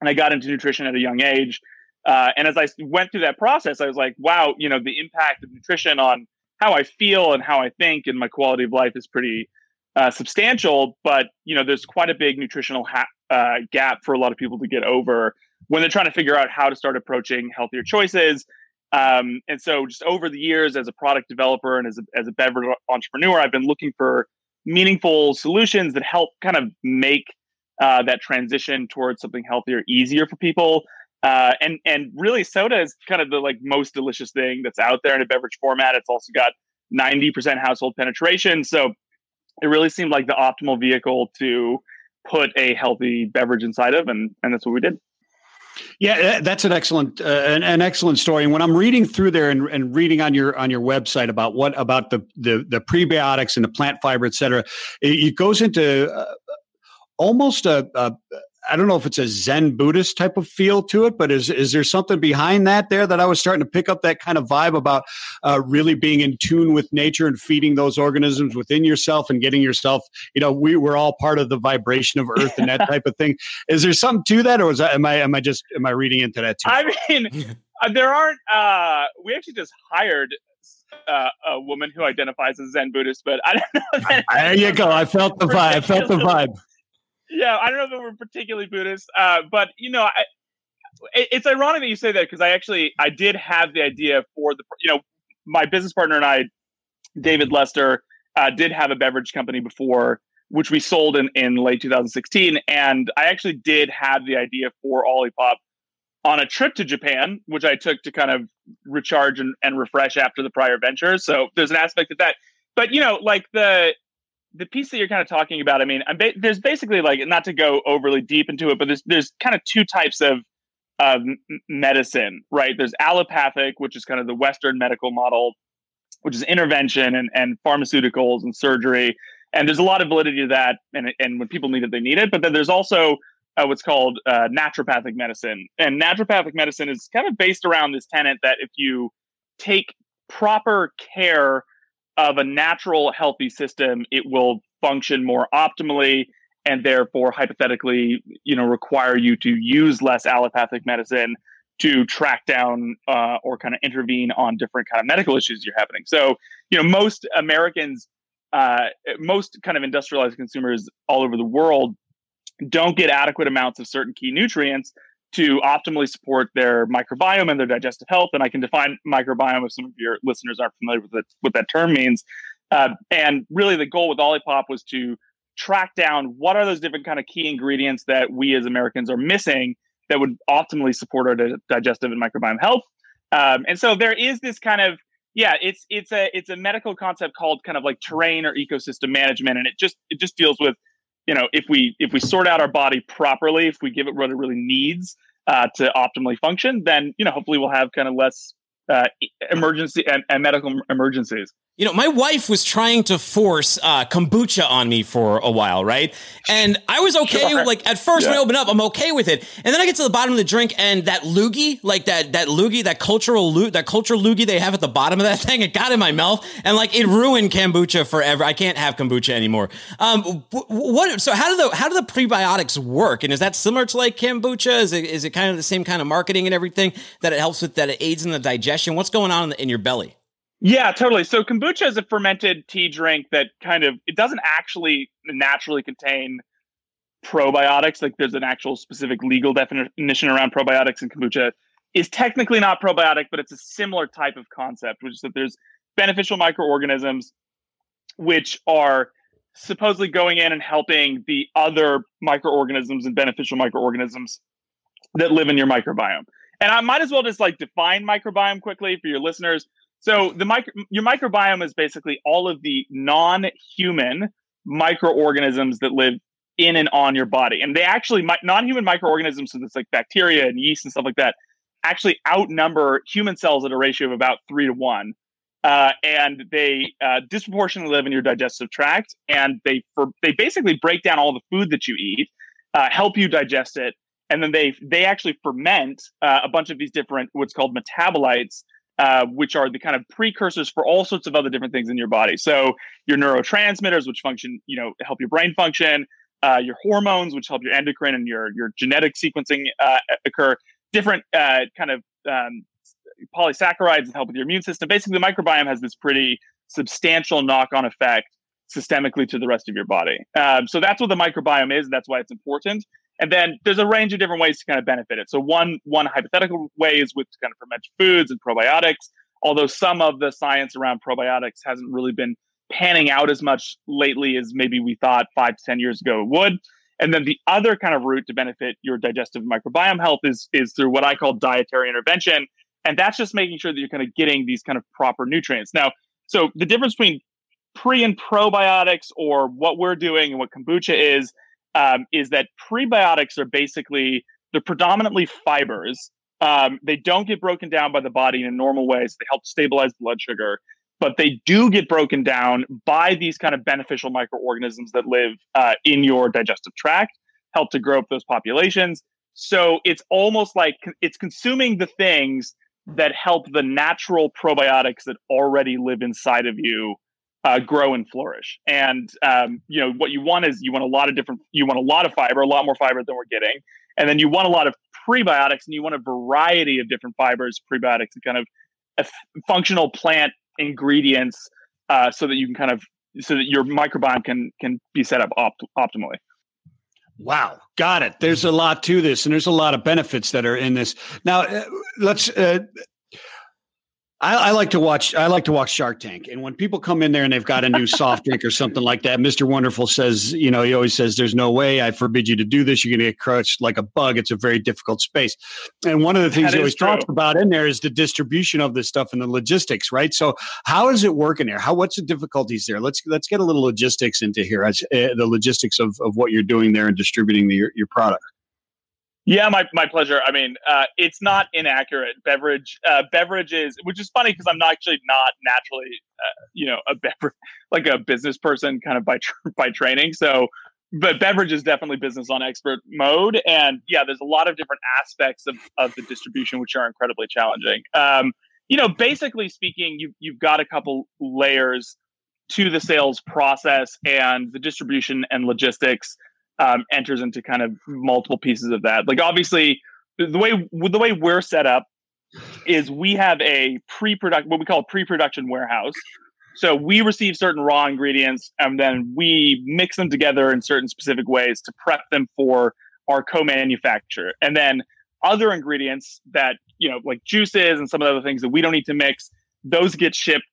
and I got into nutrition at a young age. Uh, and as I went through that process, I was like, wow, you know, the impact of nutrition on how I feel and how I think and my quality of life is pretty uh, substantial. But you know, there's quite a big nutritional ha- uh, gap for a lot of people to get over when they're trying to figure out how to start approaching healthier choices. Um, and so, just over the years, as a product developer and as a, as a beverage entrepreneur, I've been looking for meaningful solutions that help kind of make uh, that transition towards something healthier easier for people. Uh, and and really, soda is kind of the like most delicious thing that's out there in a beverage format. It's also got ninety percent household penetration, so it really seemed like the optimal vehicle to put a healthy beverage inside of, and and that's what we did. Yeah, that's an excellent uh, an, an, excellent story. And when I'm reading through there and, and reading on your on your website about what about the the, the prebiotics and the plant fiber, et cetera, it, it goes into uh, almost a, a I don't know if it's a Zen Buddhist type of feel to it, but is is there something behind that there that I was starting to pick up that kind of vibe about uh, really being in tune with nature and feeding those organisms within yourself and getting yourself, you know, we we're all part of the vibration of Earth and that type of thing. Is there something to that, or is that am I am I just am I reading into that too? I mean, uh, there aren't. Uh, we actually just hired uh, a woman who identifies as Zen Buddhist, but I don't know. there you go. I felt the vibe. I felt the vibe. Yeah, I don't know if we're particularly Buddhist, uh, but you know, I, it, it's ironic that you say that because I actually I did have the idea for the you know my business partner and I, David Lester, uh, did have a beverage company before, which we sold in in late 2016, and I actually did have the idea for Olipop on a trip to Japan, which I took to kind of recharge and, and refresh after the prior ventures. So there's an aspect of that. But you know, like the the piece that you're kind of talking about, I mean, ba- there's basically like not to go overly deep into it, but there's there's kind of two types of of medicine, right? There's allopathic, which is kind of the Western medical model, which is intervention and, and pharmaceuticals and surgery. And there's a lot of validity to that. And, and when people need it, they need it. But then there's also uh, what's called uh, naturopathic medicine. And naturopathic medicine is kind of based around this tenet that if you take proper care of a natural, healthy system, it will function more optimally and therefore hypothetically you know require you to use less allopathic medicine to track down uh, or kind of intervene on different kind of medical issues you're happening so you know most americans uh, most kind of industrialized consumers all over the world don't get adequate amounts of certain key nutrients to optimally support their microbiome and their digestive health. And I can define microbiome if some of your listeners aren't familiar with it, what that term means. Uh, and really, the goal with Olipop was to track down what are those different kind of key ingredients that we as Americans are missing that would optimally support our di- digestive and microbiome health. Um, and so there is this kind of yeah, it's it's a it's a medical concept called kind of like terrain or ecosystem management, and it just it just deals with you know if we if we sort out our body properly, if we give it what it really needs uh, to optimally function, then you know hopefully we'll have kind of less uh, emergency and, and medical emergencies. You know, my wife was trying to force uh, kombucha on me for a while, right? And I was okay. Sure. Like at first, yeah. when I open up, I'm okay with it, and then I get to the bottom of the drink, and that loogie, like that that loogie, that cultural lo- that cultural loogie they have at the bottom of that thing, it got in my mouth, and like it ruined kombucha forever. I can't have kombucha anymore. Um, what? So how do the how do the prebiotics work? And is that similar to like kombucha? Is it is it kind of the same kind of marketing and everything that it helps with that it aids in the digestion? What's going on in, the, in your belly? Yeah, totally. So kombucha is a fermented tea drink that kind of it doesn't actually naturally contain probiotics. Like there's an actual specific legal definition around probiotics and kombucha is technically not probiotic, but it's a similar type of concept, which is that there's beneficial microorganisms which are supposedly going in and helping the other microorganisms and beneficial microorganisms that live in your microbiome. And I might as well just like define microbiome quickly for your listeners. So the micro, your microbiome is basically all of the non-human microorganisms that live in and on your body, and they actually non-human microorganisms, so that's like bacteria and yeast and stuff like that, actually outnumber human cells at a ratio of about three to one. Uh, and they uh, disproportionately live in your digestive tract, and they for, they basically break down all the food that you eat, uh, help you digest it, and then they they actually ferment uh, a bunch of these different what's called metabolites uh, which are the kind of precursors for all sorts of other different things in your body. So your neurotransmitters, which function, you know, help your brain function, uh, your hormones, which help your endocrine and your your genetic sequencing uh, occur, different uh, kind of um, polysaccharides that help with your immune system. Basically, the microbiome has this pretty substantial knock-on effect systemically to the rest of your body. Um, so that's what the microbiome is, that's why it's important. And then there's a range of different ways to kind of benefit it. So one one hypothetical way is with kind of fermented foods and probiotics. Although some of the science around probiotics hasn't really been panning out as much lately as maybe we thought five to ten years ago it would. And then the other kind of route to benefit your digestive microbiome health is is through what I call dietary intervention, and that's just making sure that you're kind of getting these kind of proper nutrients. Now, so the difference between pre and probiotics, or what we're doing and what kombucha is, um, is that prebiotics are basically they're predominantly fibers. Um, they don't get broken down by the body in a normal way, so they help stabilize blood sugar. But they do get broken down by these kind of beneficial microorganisms that live uh, in your digestive tract. help to grow up those populations. So it's almost like it's consuming the things that help the natural probiotics that already live inside of you uh, grow and flourish. And um, you know what you want is you want a lot of different. You want a lot of fiber, a lot more fiber than we're getting, and then you want a lot of prebiotics, and you want a variety of different fibers, prebiotics, and kind of functional plant ingredients, uh, so that you can kind of so that your microbiome can can be set up opt- optimally. Wow, got it. There's a lot to this, and there's a lot of benefits that are in this. Now, uh, let's uh, I, I, like to watch. I like to watch Shark Tank, and when people come in there and they've got a new soft drink or something like that, Mister Wonderful says, you know, he always says, "There's no way. I forbid you to do this. You're going to get crushed like a bug. It's a very difficult space." And one of the things that he always true. talks about in there is the distribution of this stuff and the logistics, right? So, how is it working there? How what's the difficulties there? Let's let's get a little logistics into here. Uh, the logistics of of what you're doing there and distributing the, your your product. Yeah, my, my pleasure. I mean, uh, it's not inaccurate. Beverage uh, beverages, which is funny because I'm not actually not naturally, uh, you know, a beverage like a business person kind of by tr- by training. So, but beverage is definitely business on expert mode, and yeah, there's a lot of different aspects of of the distribution which are incredibly challenging. Um, you know, basically speaking, you you've got a couple layers to the sales process and the distribution and logistics um, enters into kind of multiple pieces of that. Like obviously, the way the way we're set up is we have a pre-production what we call a pre-production warehouse. So we receive certain raw ingredients and then we mix them together in certain specific ways to prep them for our co-manufacture. And then other ingredients that, you know, like juices and some of the other things that we don't need to mix, those get shipped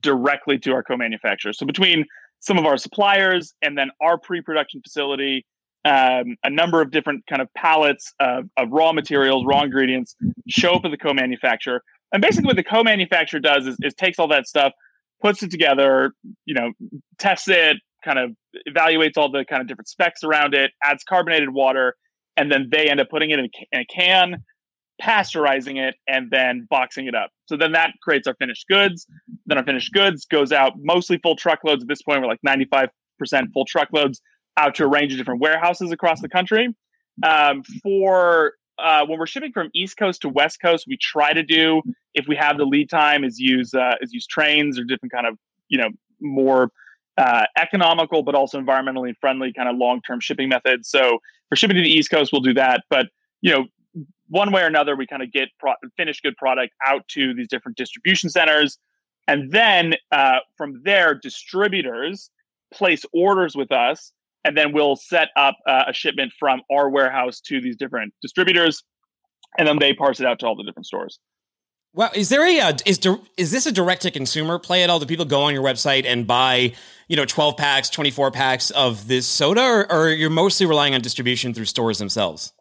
directly to our co-manufacturer. So between some of our suppliers, and then our pre-production facility, um, a number of different kind of pallets of, of raw materials, raw ingredients show up at the co-manufacturer. And basically, what the co-manufacturer does is, is takes all that stuff, puts it together, you know, tests it, kind of evaluates all the kind of different specs around it, adds carbonated water, and then they end up putting it in a, in a can, pasteurizing it, and then boxing it up. So then that creates our finished goods. Then our finished goods goes out mostly full truckloads. At this point, we're like 95% full truckloads out to a range of different warehouses across the country. Um, for uh, when we're shipping from East Coast to West Coast, we try to do if we have the lead time is use uh, is use trains or different kind of you know more uh, economical but also environmentally friendly kind of long term shipping methods. So for shipping to the East Coast, we'll do that. But you know one way or another, we kind of get pro- finished good product out to these different distribution centers. And then uh, from there, distributors place orders with us. And then we'll set up uh, a shipment from our warehouse to these different distributors. And then they parse it out to all the different stores. Well, is there a uh, is is this a direct to consumer play at all? Do people go on your website and buy you know twelve packs, twenty four packs of this soda, or, or you're mostly relying on distribution through stores themselves?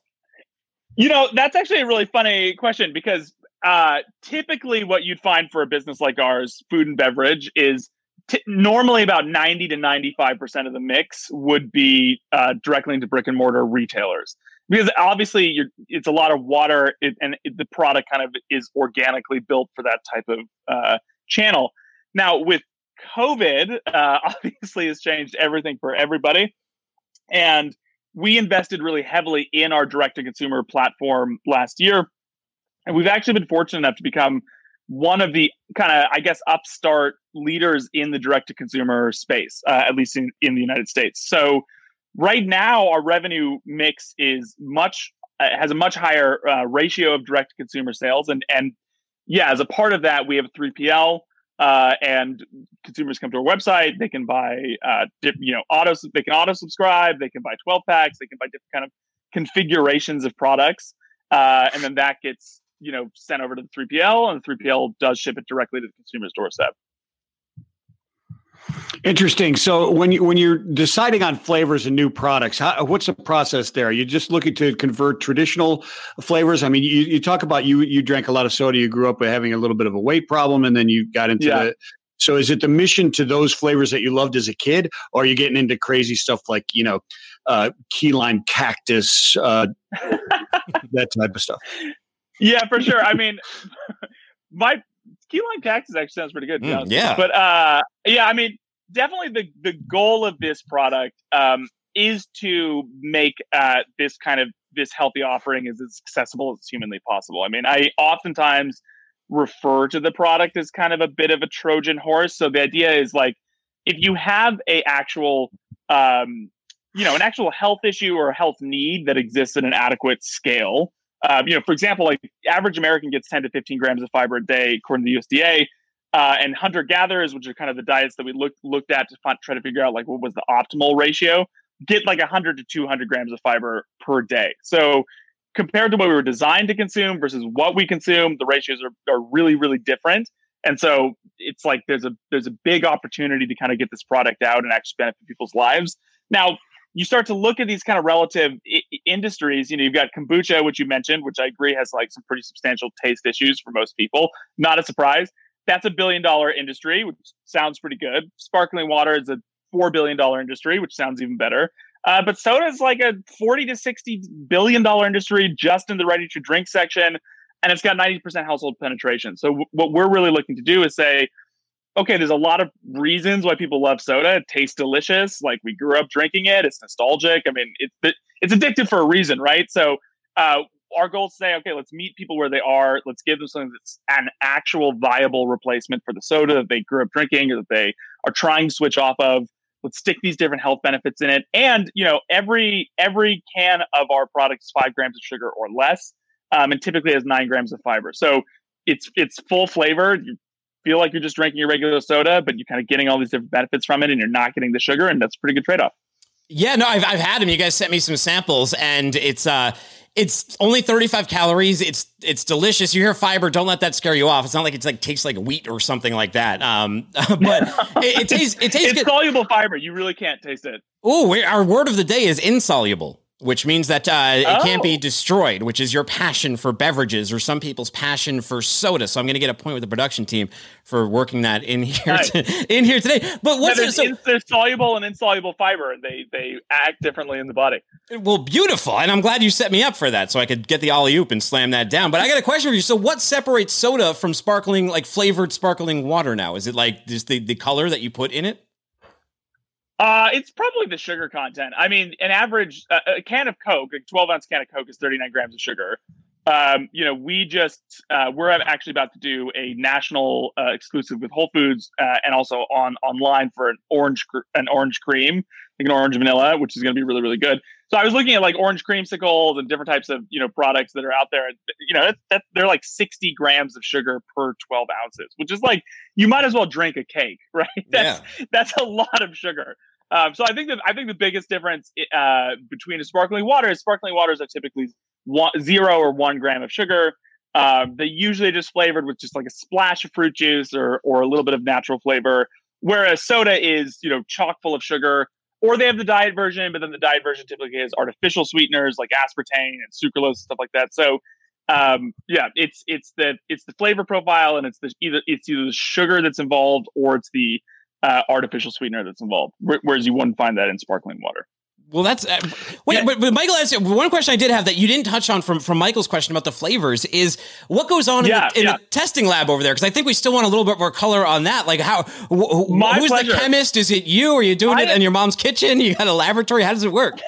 You know, that's actually a really funny question because uh, typically what you'd find for a business like ours, food and beverage, is t- normally about 90 to 95% of the mix would be uh, directly into brick and mortar retailers. Because obviously, it's a lot of water, it, and it, the product kind of is organically built for that type of uh, channel. Now, with COVID, uh, obviously, has changed everything for everybody. And we invested really heavily in our direct to consumer platform last year. And we've actually been fortunate enough to become one of the kind of, I guess, upstart leaders in the direct to consumer space, uh, at least in, in the United States. So, right now, our revenue mix is much, uh, has a much higher uh, ratio of direct to consumer sales. And, and yeah, as a part of that, we have a 3PL uh, and consumers come to our website. They can buy, uh, dip, you know, auto. They can auto subscribe. They can buy twelve packs. They can buy different kind of configurations of products, uh, and then that gets you know sent over to the 3PL, and the 3PL does ship it directly to the consumer's doorstep. Interesting. So when you when you're deciding on flavors and new products, how, what's the process there? Are you just looking to convert traditional flavors? I mean, you, you talk about you you drank a lot of soda. You grew up with having a little bit of a weight problem, and then you got into yeah. the. So is it the mission to those flavors that you loved as a kid, or are you getting into crazy stuff like you know, uh, key lime cactus, uh, that type of stuff? Yeah, for sure. I mean, my key lime cactus actually sounds pretty good. Mm, yeah, but uh, yeah, I mean, definitely the the goal of this product um, is to make uh, this kind of this healthy offering as accessible as humanly possible. I mean, I oftentimes refer to the product as kind of a bit of a Trojan horse. So the idea is like if you have a actual um, you know an actual health issue or health need that exists at an adequate scale. Um, you know, for example, like average American gets 10 to 15 grams of fiber a day, according to the USDA. Uh, and hunter gatherers, which are kind of the diets that we looked looked at to try to figure out like what was the optimal ratio, get like 100 to 200 grams of fiber per day. So compared to what we were designed to consume versus what we consume, the ratios are, are really really different. And so it's like there's a there's a big opportunity to kind of get this product out and actually benefit people's lives. Now you start to look at these kind of relative industries. You know, you've got kombucha, which you mentioned, which I agree has like some pretty substantial taste issues for most people. Not a surprise that's a billion dollar industry, which sounds pretty good. Sparkling water is a four billion dollar industry, which sounds even better. Uh, but soda is like a forty to sixty billion dollar industry just in the ready to drink section, and it's got ninety percent household penetration. So w- what we're really looking to do is say, okay, there's a lot of reasons why people love soda. It tastes delicious, like we grew up drinking it. It's nostalgic. I mean, it's it's addictive for a reason, right? So uh, our goal is to say, okay, let's meet people where they are. Let's give them something that's an actual viable replacement for the soda that they grew up drinking or that they are trying to switch off of. Let's stick these different health benefits in it. And you know, every every can of our product is five grams of sugar or less, um, and typically has nine grams of fiber. So it's it's full flavor. You feel like you're just drinking your regular soda, but you're kind of getting all these different benefits from it, and you're not getting the sugar, and that's a pretty good trade off. Yeah, no, I've I've had them. You guys sent me some samples, and it's uh it's only 35 calories. It's it's delicious. You hear fiber, don't let that scare you off. It's not like it's like tastes like wheat or something like that. Um, but it, it, tastes it tastes it's good. soluble fiber. You really can't taste it. Oh, our word of the day is insoluble which means that uh, it oh. can't be oh. destroyed, which is your passion for beverages or some people's passion for soda. So I'm going to get a point with the production team for working that in here nice. to, in here today. But what's yeah, so, in, there's soluble and insoluble fiber, and they they act differently in the body. Well, beautiful, and I'm glad you set me up for that, so I could get the alley oop and slam that down. But I got a question for you. So, what separates soda from sparkling, like flavored sparkling water? Now, is it like just the the color that you put in it? Uh, it's probably the sugar content. I mean, an average uh, a can of Coke, a 12 ounce can of Coke, is 39 grams of sugar. Um, you know, we just uh, we're actually about to do a national uh, exclusive with Whole Foods uh, and also on online for an orange an orange cream, like an orange vanilla, which is going to be really really good. So I was looking at like orange creamsicles and different types of you know products that are out there. You know, that, that they're like 60 grams of sugar per 12 ounces, which is like you might as well drink a cake, right? That's yeah. that's a lot of sugar. Um, so I think that I think the biggest difference uh, between a sparkling water is sparkling waters are typically one, zero or one gram of sugar. Um, they usually just flavored with just like a splash of fruit juice or or a little bit of natural flavor. Whereas soda is you know chock full of sugar, or they have the diet version, but then the diet version typically has artificial sweeteners like aspartame and sucralose and stuff like that. So um, yeah, it's it's the it's the flavor profile and it's the either it's either the sugar that's involved or it's the uh, artificial sweetener that's involved, whereas you wouldn't find that in sparkling water. Well, that's uh, wait, yeah. but, but, Michael asked one question I did have that you didn't touch on from from Michael's question about the flavors is what goes on yeah, in, the, in yeah. the, testing lab over there because I think we still want a little bit more color on that. Like how wh- who's pleasure. the chemist? Is it you? Are you doing I it in your mom's kitchen? You got a laboratory? How does it work?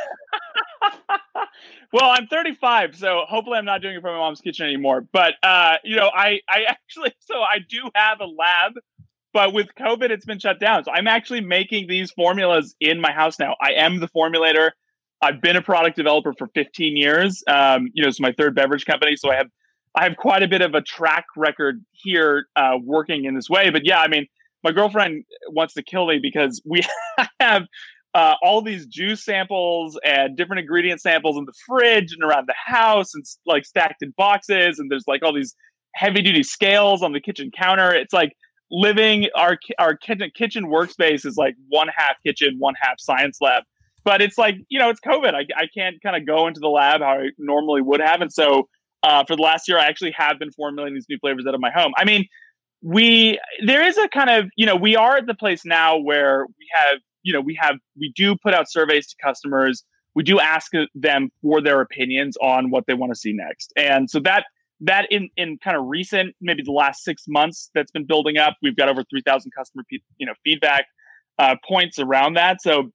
well, I'm 35, so hopefully I'm not doing it from my mom's kitchen anymore. But uh, you know, I I actually so I do have a lab but with COVID, it's been shut down. So I'm actually making these formulas in my house now. I am the formulator. I've been a product developer for 15 years. Um, you know, it's my third beverage company, so I have I have quite a bit of a track record here uh, working in this way. But yeah, I mean, my girlfriend wants to kill me because we have uh, all these juice samples and different ingredient samples in the fridge and around the house and like stacked in boxes. And there's like all these heavy duty scales on the kitchen counter. It's like living our our kitchen kitchen workspace is like one half kitchen, one half science lab. But it's like you know, it's COVID. I I can't kind of go into the lab how I normally would have, and so uh, for the last year, I actually have been formulating these new flavors out of my home. I mean, we there is a kind of you know we are at the place now where we have you know we have we do put out surveys to customers. We do ask them for their opinions on what they want to see next, and so that that in in kind of recent maybe the last six months that's been building up we've got over 3000 customer you know feedback uh, points around that so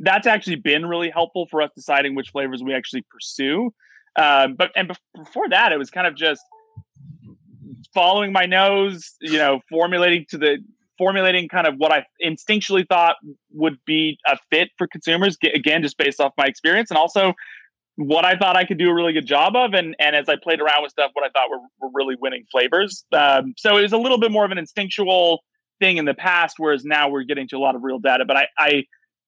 that's actually been really helpful for us deciding which flavors we actually pursue. Um, but and before that, it was kind of just following my nose, you know, formulating to the formulating kind of what I instinctually thought would be a fit for consumers. Again, just based off my experience, and also what I thought I could do a really good job of. And and as I played around with stuff, what I thought were, were really winning flavors. Um, so it was a little bit more of an instinctual thing in the past, whereas now we're getting to a lot of real data. But I, I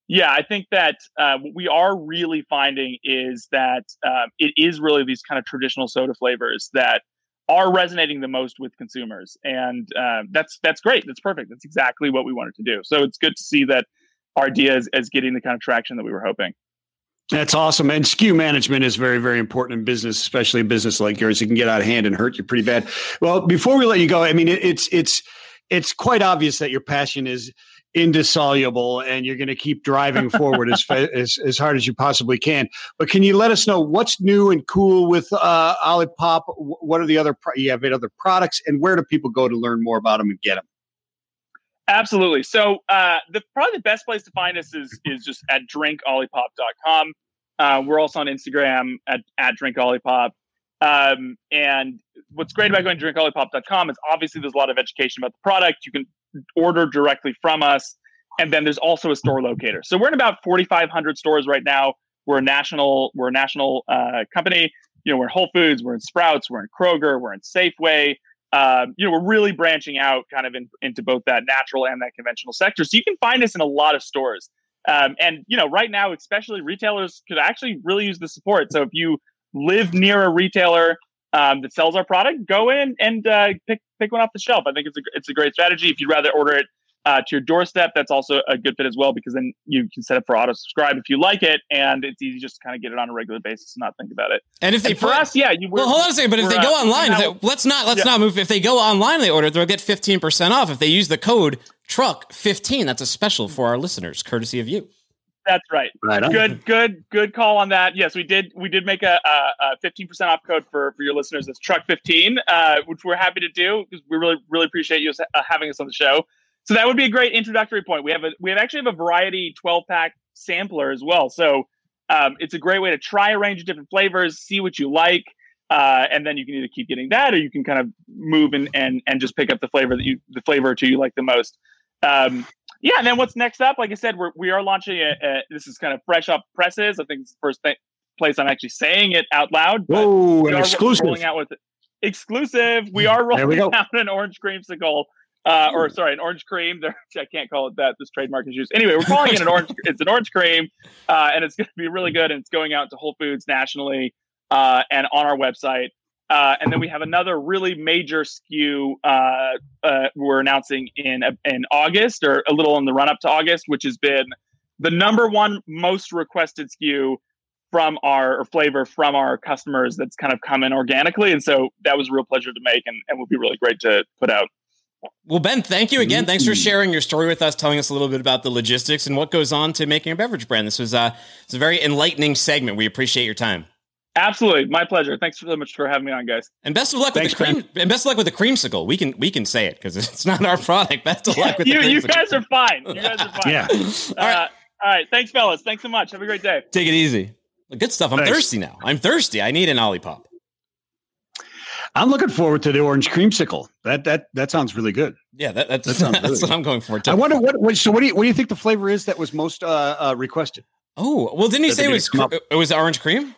yeah, I think that uh, what we are really finding is that uh, it is really these kind of traditional soda flavors that are resonating the most with consumers, and uh, that's that's great. That's perfect. That's exactly what we wanted to do. So it's good to see that our idea is, is getting the kind of traction that we were hoping. That's awesome. And SKU management is very, very important in business, especially a business like yours. It can get out of hand and hurt you pretty bad. Well, before we let you go, I mean, it, it's it's it's quite obvious that your passion is indissoluble and you're going to keep driving forward as, as, as hard as you possibly can. But can you let us know what's new and cool with uh, Olipop? What are the other pro- you have other products, and where do people go to learn more about them and get them? Absolutely. So uh, the probably the best place to find us is is just at drinkolipop.com. Uh, we're also on Instagram at, at drinkolipop. Um, and what's great about going to drinkolipop.com is obviously there's a lot of education about the product. You can order directly from us. And then there's also a store locator. So we're in about 4,500 stores right now. We're a national, we're a national uh, company. You know, we're in Whole Foods, we're in Sprouts, we're in Kroger, we're in Safeway. Um, you know, we're really branching out kind of in, into both that natural and that conventional sector. So you can find us in a lot of stores. Um, and you know, right now, especially retailers could actually really use the support. So if you live near a retailer um, that sells our product, go in and uh, pick pick one off the shelf. I think it's a it's a great strategy. If you'd rather order it uh, to your doorstep, that's also a good fit as well because then you can set up for auto subscribe if you like it, and it's easy just to kind of get it on a regular basis and not think about it. And if they and for us, yeah, you well, hold on a second. But if they go uh, online, they, let's not let's yeah. not move. If they go online, they order, they'll get fifteen percent off if they use the code truck fifteen. That's a special for our listeners, courtesy of you. That's right. right good, good, good call on that. Yes, we did. We did make a fifteen percent off code for for your listeners. It's truck fifteen, uh, which we're happy to do because we really really appreciate you uh, having us on the show. So that would be a great introductory point. We have a we have actually have a variety twelve pack sampler as well. So um, it's a great way to try a range of different flavors, see what you like, uh, and then you can either keep getting that or you can kind of move and and and just pick up the flavor that you the flavor or two you like the most. Um, yeah, and then what's next up? Like I said, we're, we are launching a, a this is kind of fresh up presses. I think it's the first th- place I'm actually saying it out loud. Whoa, an exclusive! Rolling out with exclusive. We are rolling we out an orange creamsicle. Uh, or sorry, an orange cream. I can't call it that. This trademark is used. Anyway, we're calling it an orange. It's an orange cream, uh, and it's going to be really good. And it's going out to Whole Foods nationally uh, and on our website. Uh, and then we have another really major SKU uh, uh, we're announcing in in August or a little in the run up to August, which has been the number one most requested SKU from our flavor from our customers that's kind of come in organically. And so that was a real pleasure to make and, and will be really great to put out. Well, Ben, thank you again. Thanks for sharing your story with us, telling us a little bit about the logistics and what goes on to making a beverage brand. This was uh, it's a very enlightening segment. We appreciate your time. Absolutely, my pleasure. Thanks so much for having me on, guys. And best of luck Thanks, with the cream. Ben. And best of luck with the creamsicle. We can we can say it because it's not our product. Best of luck with you. The you guys are fine. You guys are fine. yeah. Uh, all right. All right. Thanks, fellas. Thanks so much. Have a great day. Take it easy. Good stuff. I'm Thanks. thirsty now. I'm thirsty. I need an Olipop. I'm looking forward to the orange creamsicle. That that that sounds really good. Yeah, that, that's, that sounds that's really what I'm going for. Too. I wonder what, what. So what do you what do you think the flavor is that was most uh, uh, requested? Oh well, didn't he say it was it was orange cream?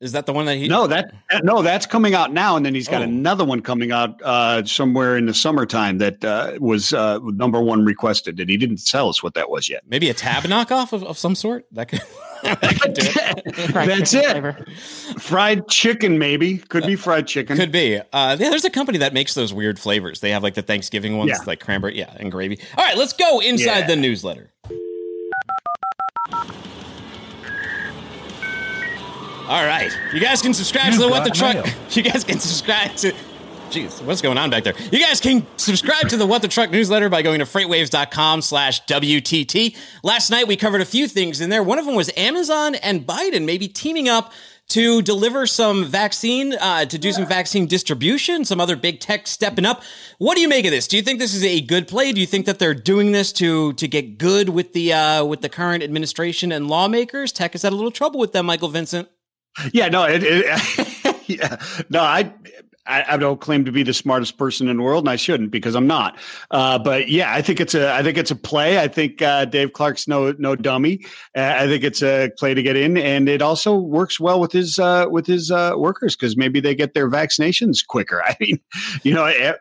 Is that the one that he? No, that no, that's coming out now, and then he's got oh. another one coming out uh, somewhere in the summertime that uh, was uh, number one requested, and he didn't tell us what that was yet. Maybe a tab knockoff of, of some sort. That could. That could do it. that's it. Flavor. Fried chicken, maybe could be fried chicken. Could be. Uh, yeah, there's a company that makes those weird flavors. They have like the Thanksgiving ones, yeah. like cranberry, yeah, and gravy. All right, let's go inside yeah. the newsletter. All right. You guys can subscribe you to the What the Truck. Mail. You guys can subscribe to. Jeez, what's going on back there? You guys can subscribe to the What the Truck newsletter by going to freightwaves.com slash WTT. Last night we covered a few things in there. One of them was Amazon and Biden maybe teaming up to deliver some vaccine, uh, to do some vaccine distribution, some other big tech stepping up. What do you make of this? Do you think this is a good play? Do you think that they're doing this to to get good with the uh, with the current administration and lawmakers? Tech has had a little trouble with them, Michael Vincent. Yeah, no, it, it yeah, no, I I, I, don't claim to be the smartest person in the world, and I shouldn't because I'm not. Uh, but yeah, I think it's a I think it's a play. I think uh, Dave Clark's no no dummy. Uh, I think it's a play to get in, and it also works well with his uh, with his uh, workers because maybe they get their vaccinations quicker. I mean, you know.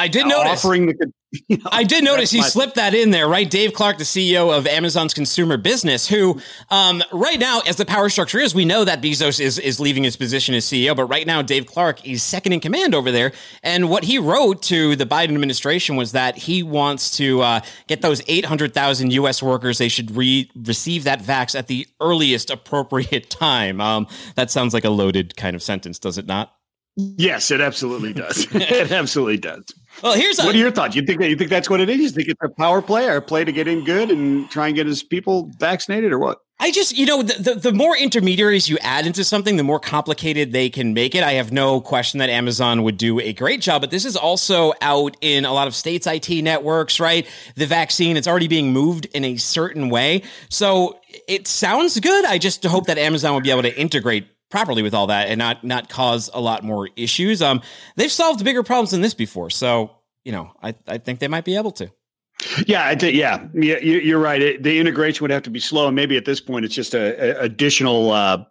It, I did notice offering the You know, I did notice he slipped that in there, right? Dave Clark, the CEO of Amazon's consumer business, who um, right now, as the power structure is, we know that Bezos is is leaving his position as CEO, but right now Dave Clark is second in command over there. And what he wrote to the Biden administration was that he wants to uh, get those 800,000 U.S. workers. They should re- receive that vax at the earliest appropriate time. Um, that sounds like a loaded kind of sentence, does it not? Yes, it absolutely does. it absolutely does. Well, here's a, what are your thoughts? You think that you think that's what it is? You think it's a power play or a play to get in good and try and get his people vaccinated, or what? I just, you know, the, the, the, more intermediaries you add into something, the more complicated they can make it. I have no question that Amazon would do a great job, but this is also out in a lot of states' IT networks, right? The vaccine, it's already being moved in a certain way. So it sounds good. I just hope that Amazon would be able to integrate properly with all that and not not cause a lot more issues. Um, they've solved bigger problems than this before, so you know, I I think they might be able to. Yeah, I th- yeah, yeah. You're right. It, the integration would have to be slow, and maybe at this point, it's just a, a additional uh,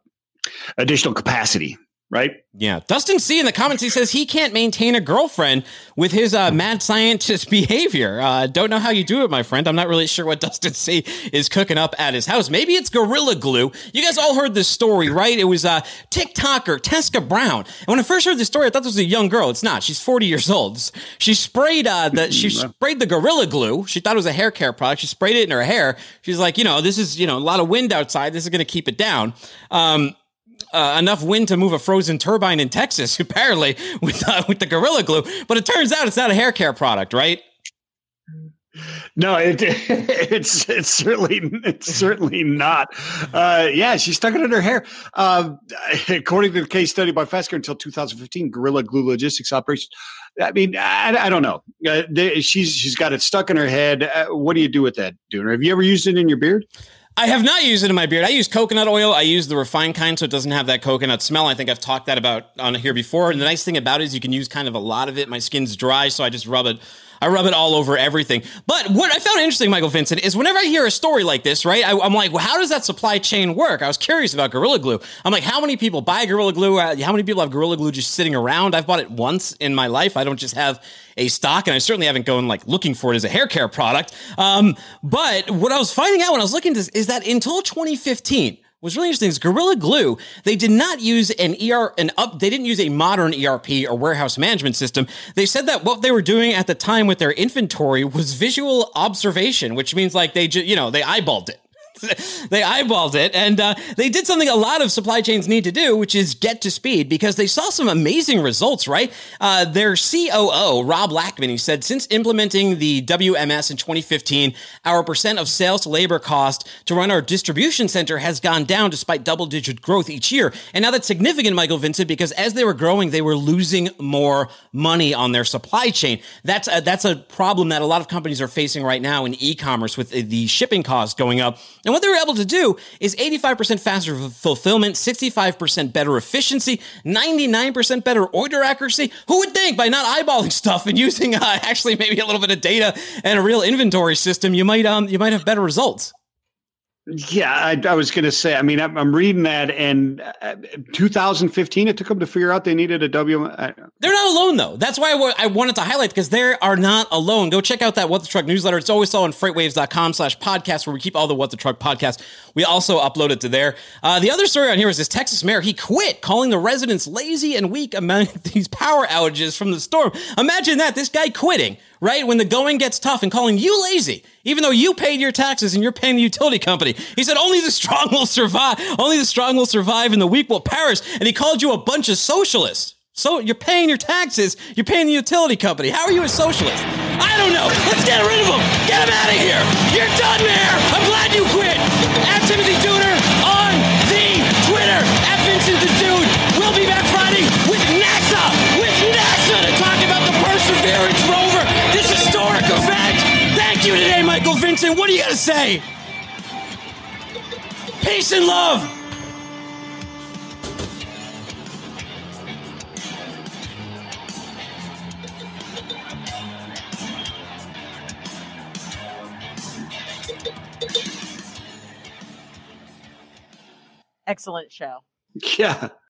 additional capacity right? Yeah. Dustin C in the comments, he says he can't maintain a girlfriend with his uh, mad scientist behavior. Uh, don't know how you do it, my friend. I'm not really sure what Dustin C is cooking up at his house. Maybe it's Gorilla Glue. You guys all heard this story, right? It was uh, TikToker Tessica Brown. And when I first heard this story, I thought this was a young girl. It's not. She's 40 years old. She sprayed uh, the she sprayed the Gorilla Glue. She thought it was a hair care product. She sprayed it in her hair. She's like, you know, this is you know a lot of wind outside. This is going to keep it down. Um, uh, enough wind to move a frozen turbine in Texas, apparently with uh, with the Gorilla Glue. But it turns out it's not a hair care product, right? No, it, it's it's certainly it's certainly not. Uh, yeah, she stuck it in her hair. Uh, according to the case study by Fesker, until 2015, Gorilla Glue Logistics operations. I mean, I, I don't know. Uh, they, she's she's got it stuck in her head. Uh, what do you do with that, Dooner? Have you ever used it in your beard? I have not used it in my beard. I use coconut oil. I use the refined kind, so it doesn't have that coconut smell. I think I've talked that about on here before. And the nice thing about it is you can use kind of a lot of it. My skin's dry, so I just rub it I rub it all over everything. But what I found interesting, Michael Vincent, is whenever I hear a story like this, right, I, am like, well, how does that supply chain work? I was curious about Gorilla Glue. I'm like, how many people buy Gorilla Glue? Uh, how many people have Gorilla Glue just sitting around? I've bought it once in my life. I don't just have a stock, and I certainly haven't gone like looking for it as a hair care product. Um, but what I was finding out when I was looking at this is that until 2015, was really interesting is Gorilla Glue. They did not use an ER an up. They didn't use a modern ERP or warehouse management system. They said that what they were doing at the time with their inventory was visual observation, which means like they just you know they eyeballed it. they eyeballed it and uh, they did something a lot of supply chains need to do, which is get to speed because they saw some amazing results, right? Uh, their COO, Rob Lackman, he said, since implementing the WMS in 2015, our percent of sales to labor cost to run our distribution center has gone down despite double digit growth each year. And now that's significant, Michael Vincent, because as they were growing, they were losing more money on their supply chain. That's a, that's a problem that a lot of companies are facing right now in e-commerce with the shipping costs going up. And what they were able to do is 85% faster fulfillment, 65% better efficiency, 99% better order accuracy. Who would think by not eyeballing stuff and using uh, actually maybe a little bit of data and a real inventory system, you might um you might have better results. Yeah, I, I was going to say. I mean, I'm, I'm reading that, and uh, 2015, it took them to figure out they needed a W. They're not alone, though. That's why I, w- I wanted to highlight because they are not alone. Go check out that What the Truck newsletter. It's always on freightwaves.com/slash podcast, where we keep all the What the Truck podcasts. We also upload it to there. Uh, the other story on here is this Texas mayor. He quit, calling the residents lazy and weak among these power outages from the storm. Imagine that. This guy quitting right? When the going gets tough and calling you lazy, even though you paid your taxes and you're paying the utility company. He said, only the strong will survive. Only the strong will survive and the weak will perish. And he called you a bunch of socialists. So you're paying your taxes, you're paying the utility company. How are you a socialist? I don't know. Let's get rid of him. Get him out of here. You're done, Mayor. I'm glad you quit. At Timothy Michael Vincent. What do you got to say? Peace and love. Excellent show. Yeah.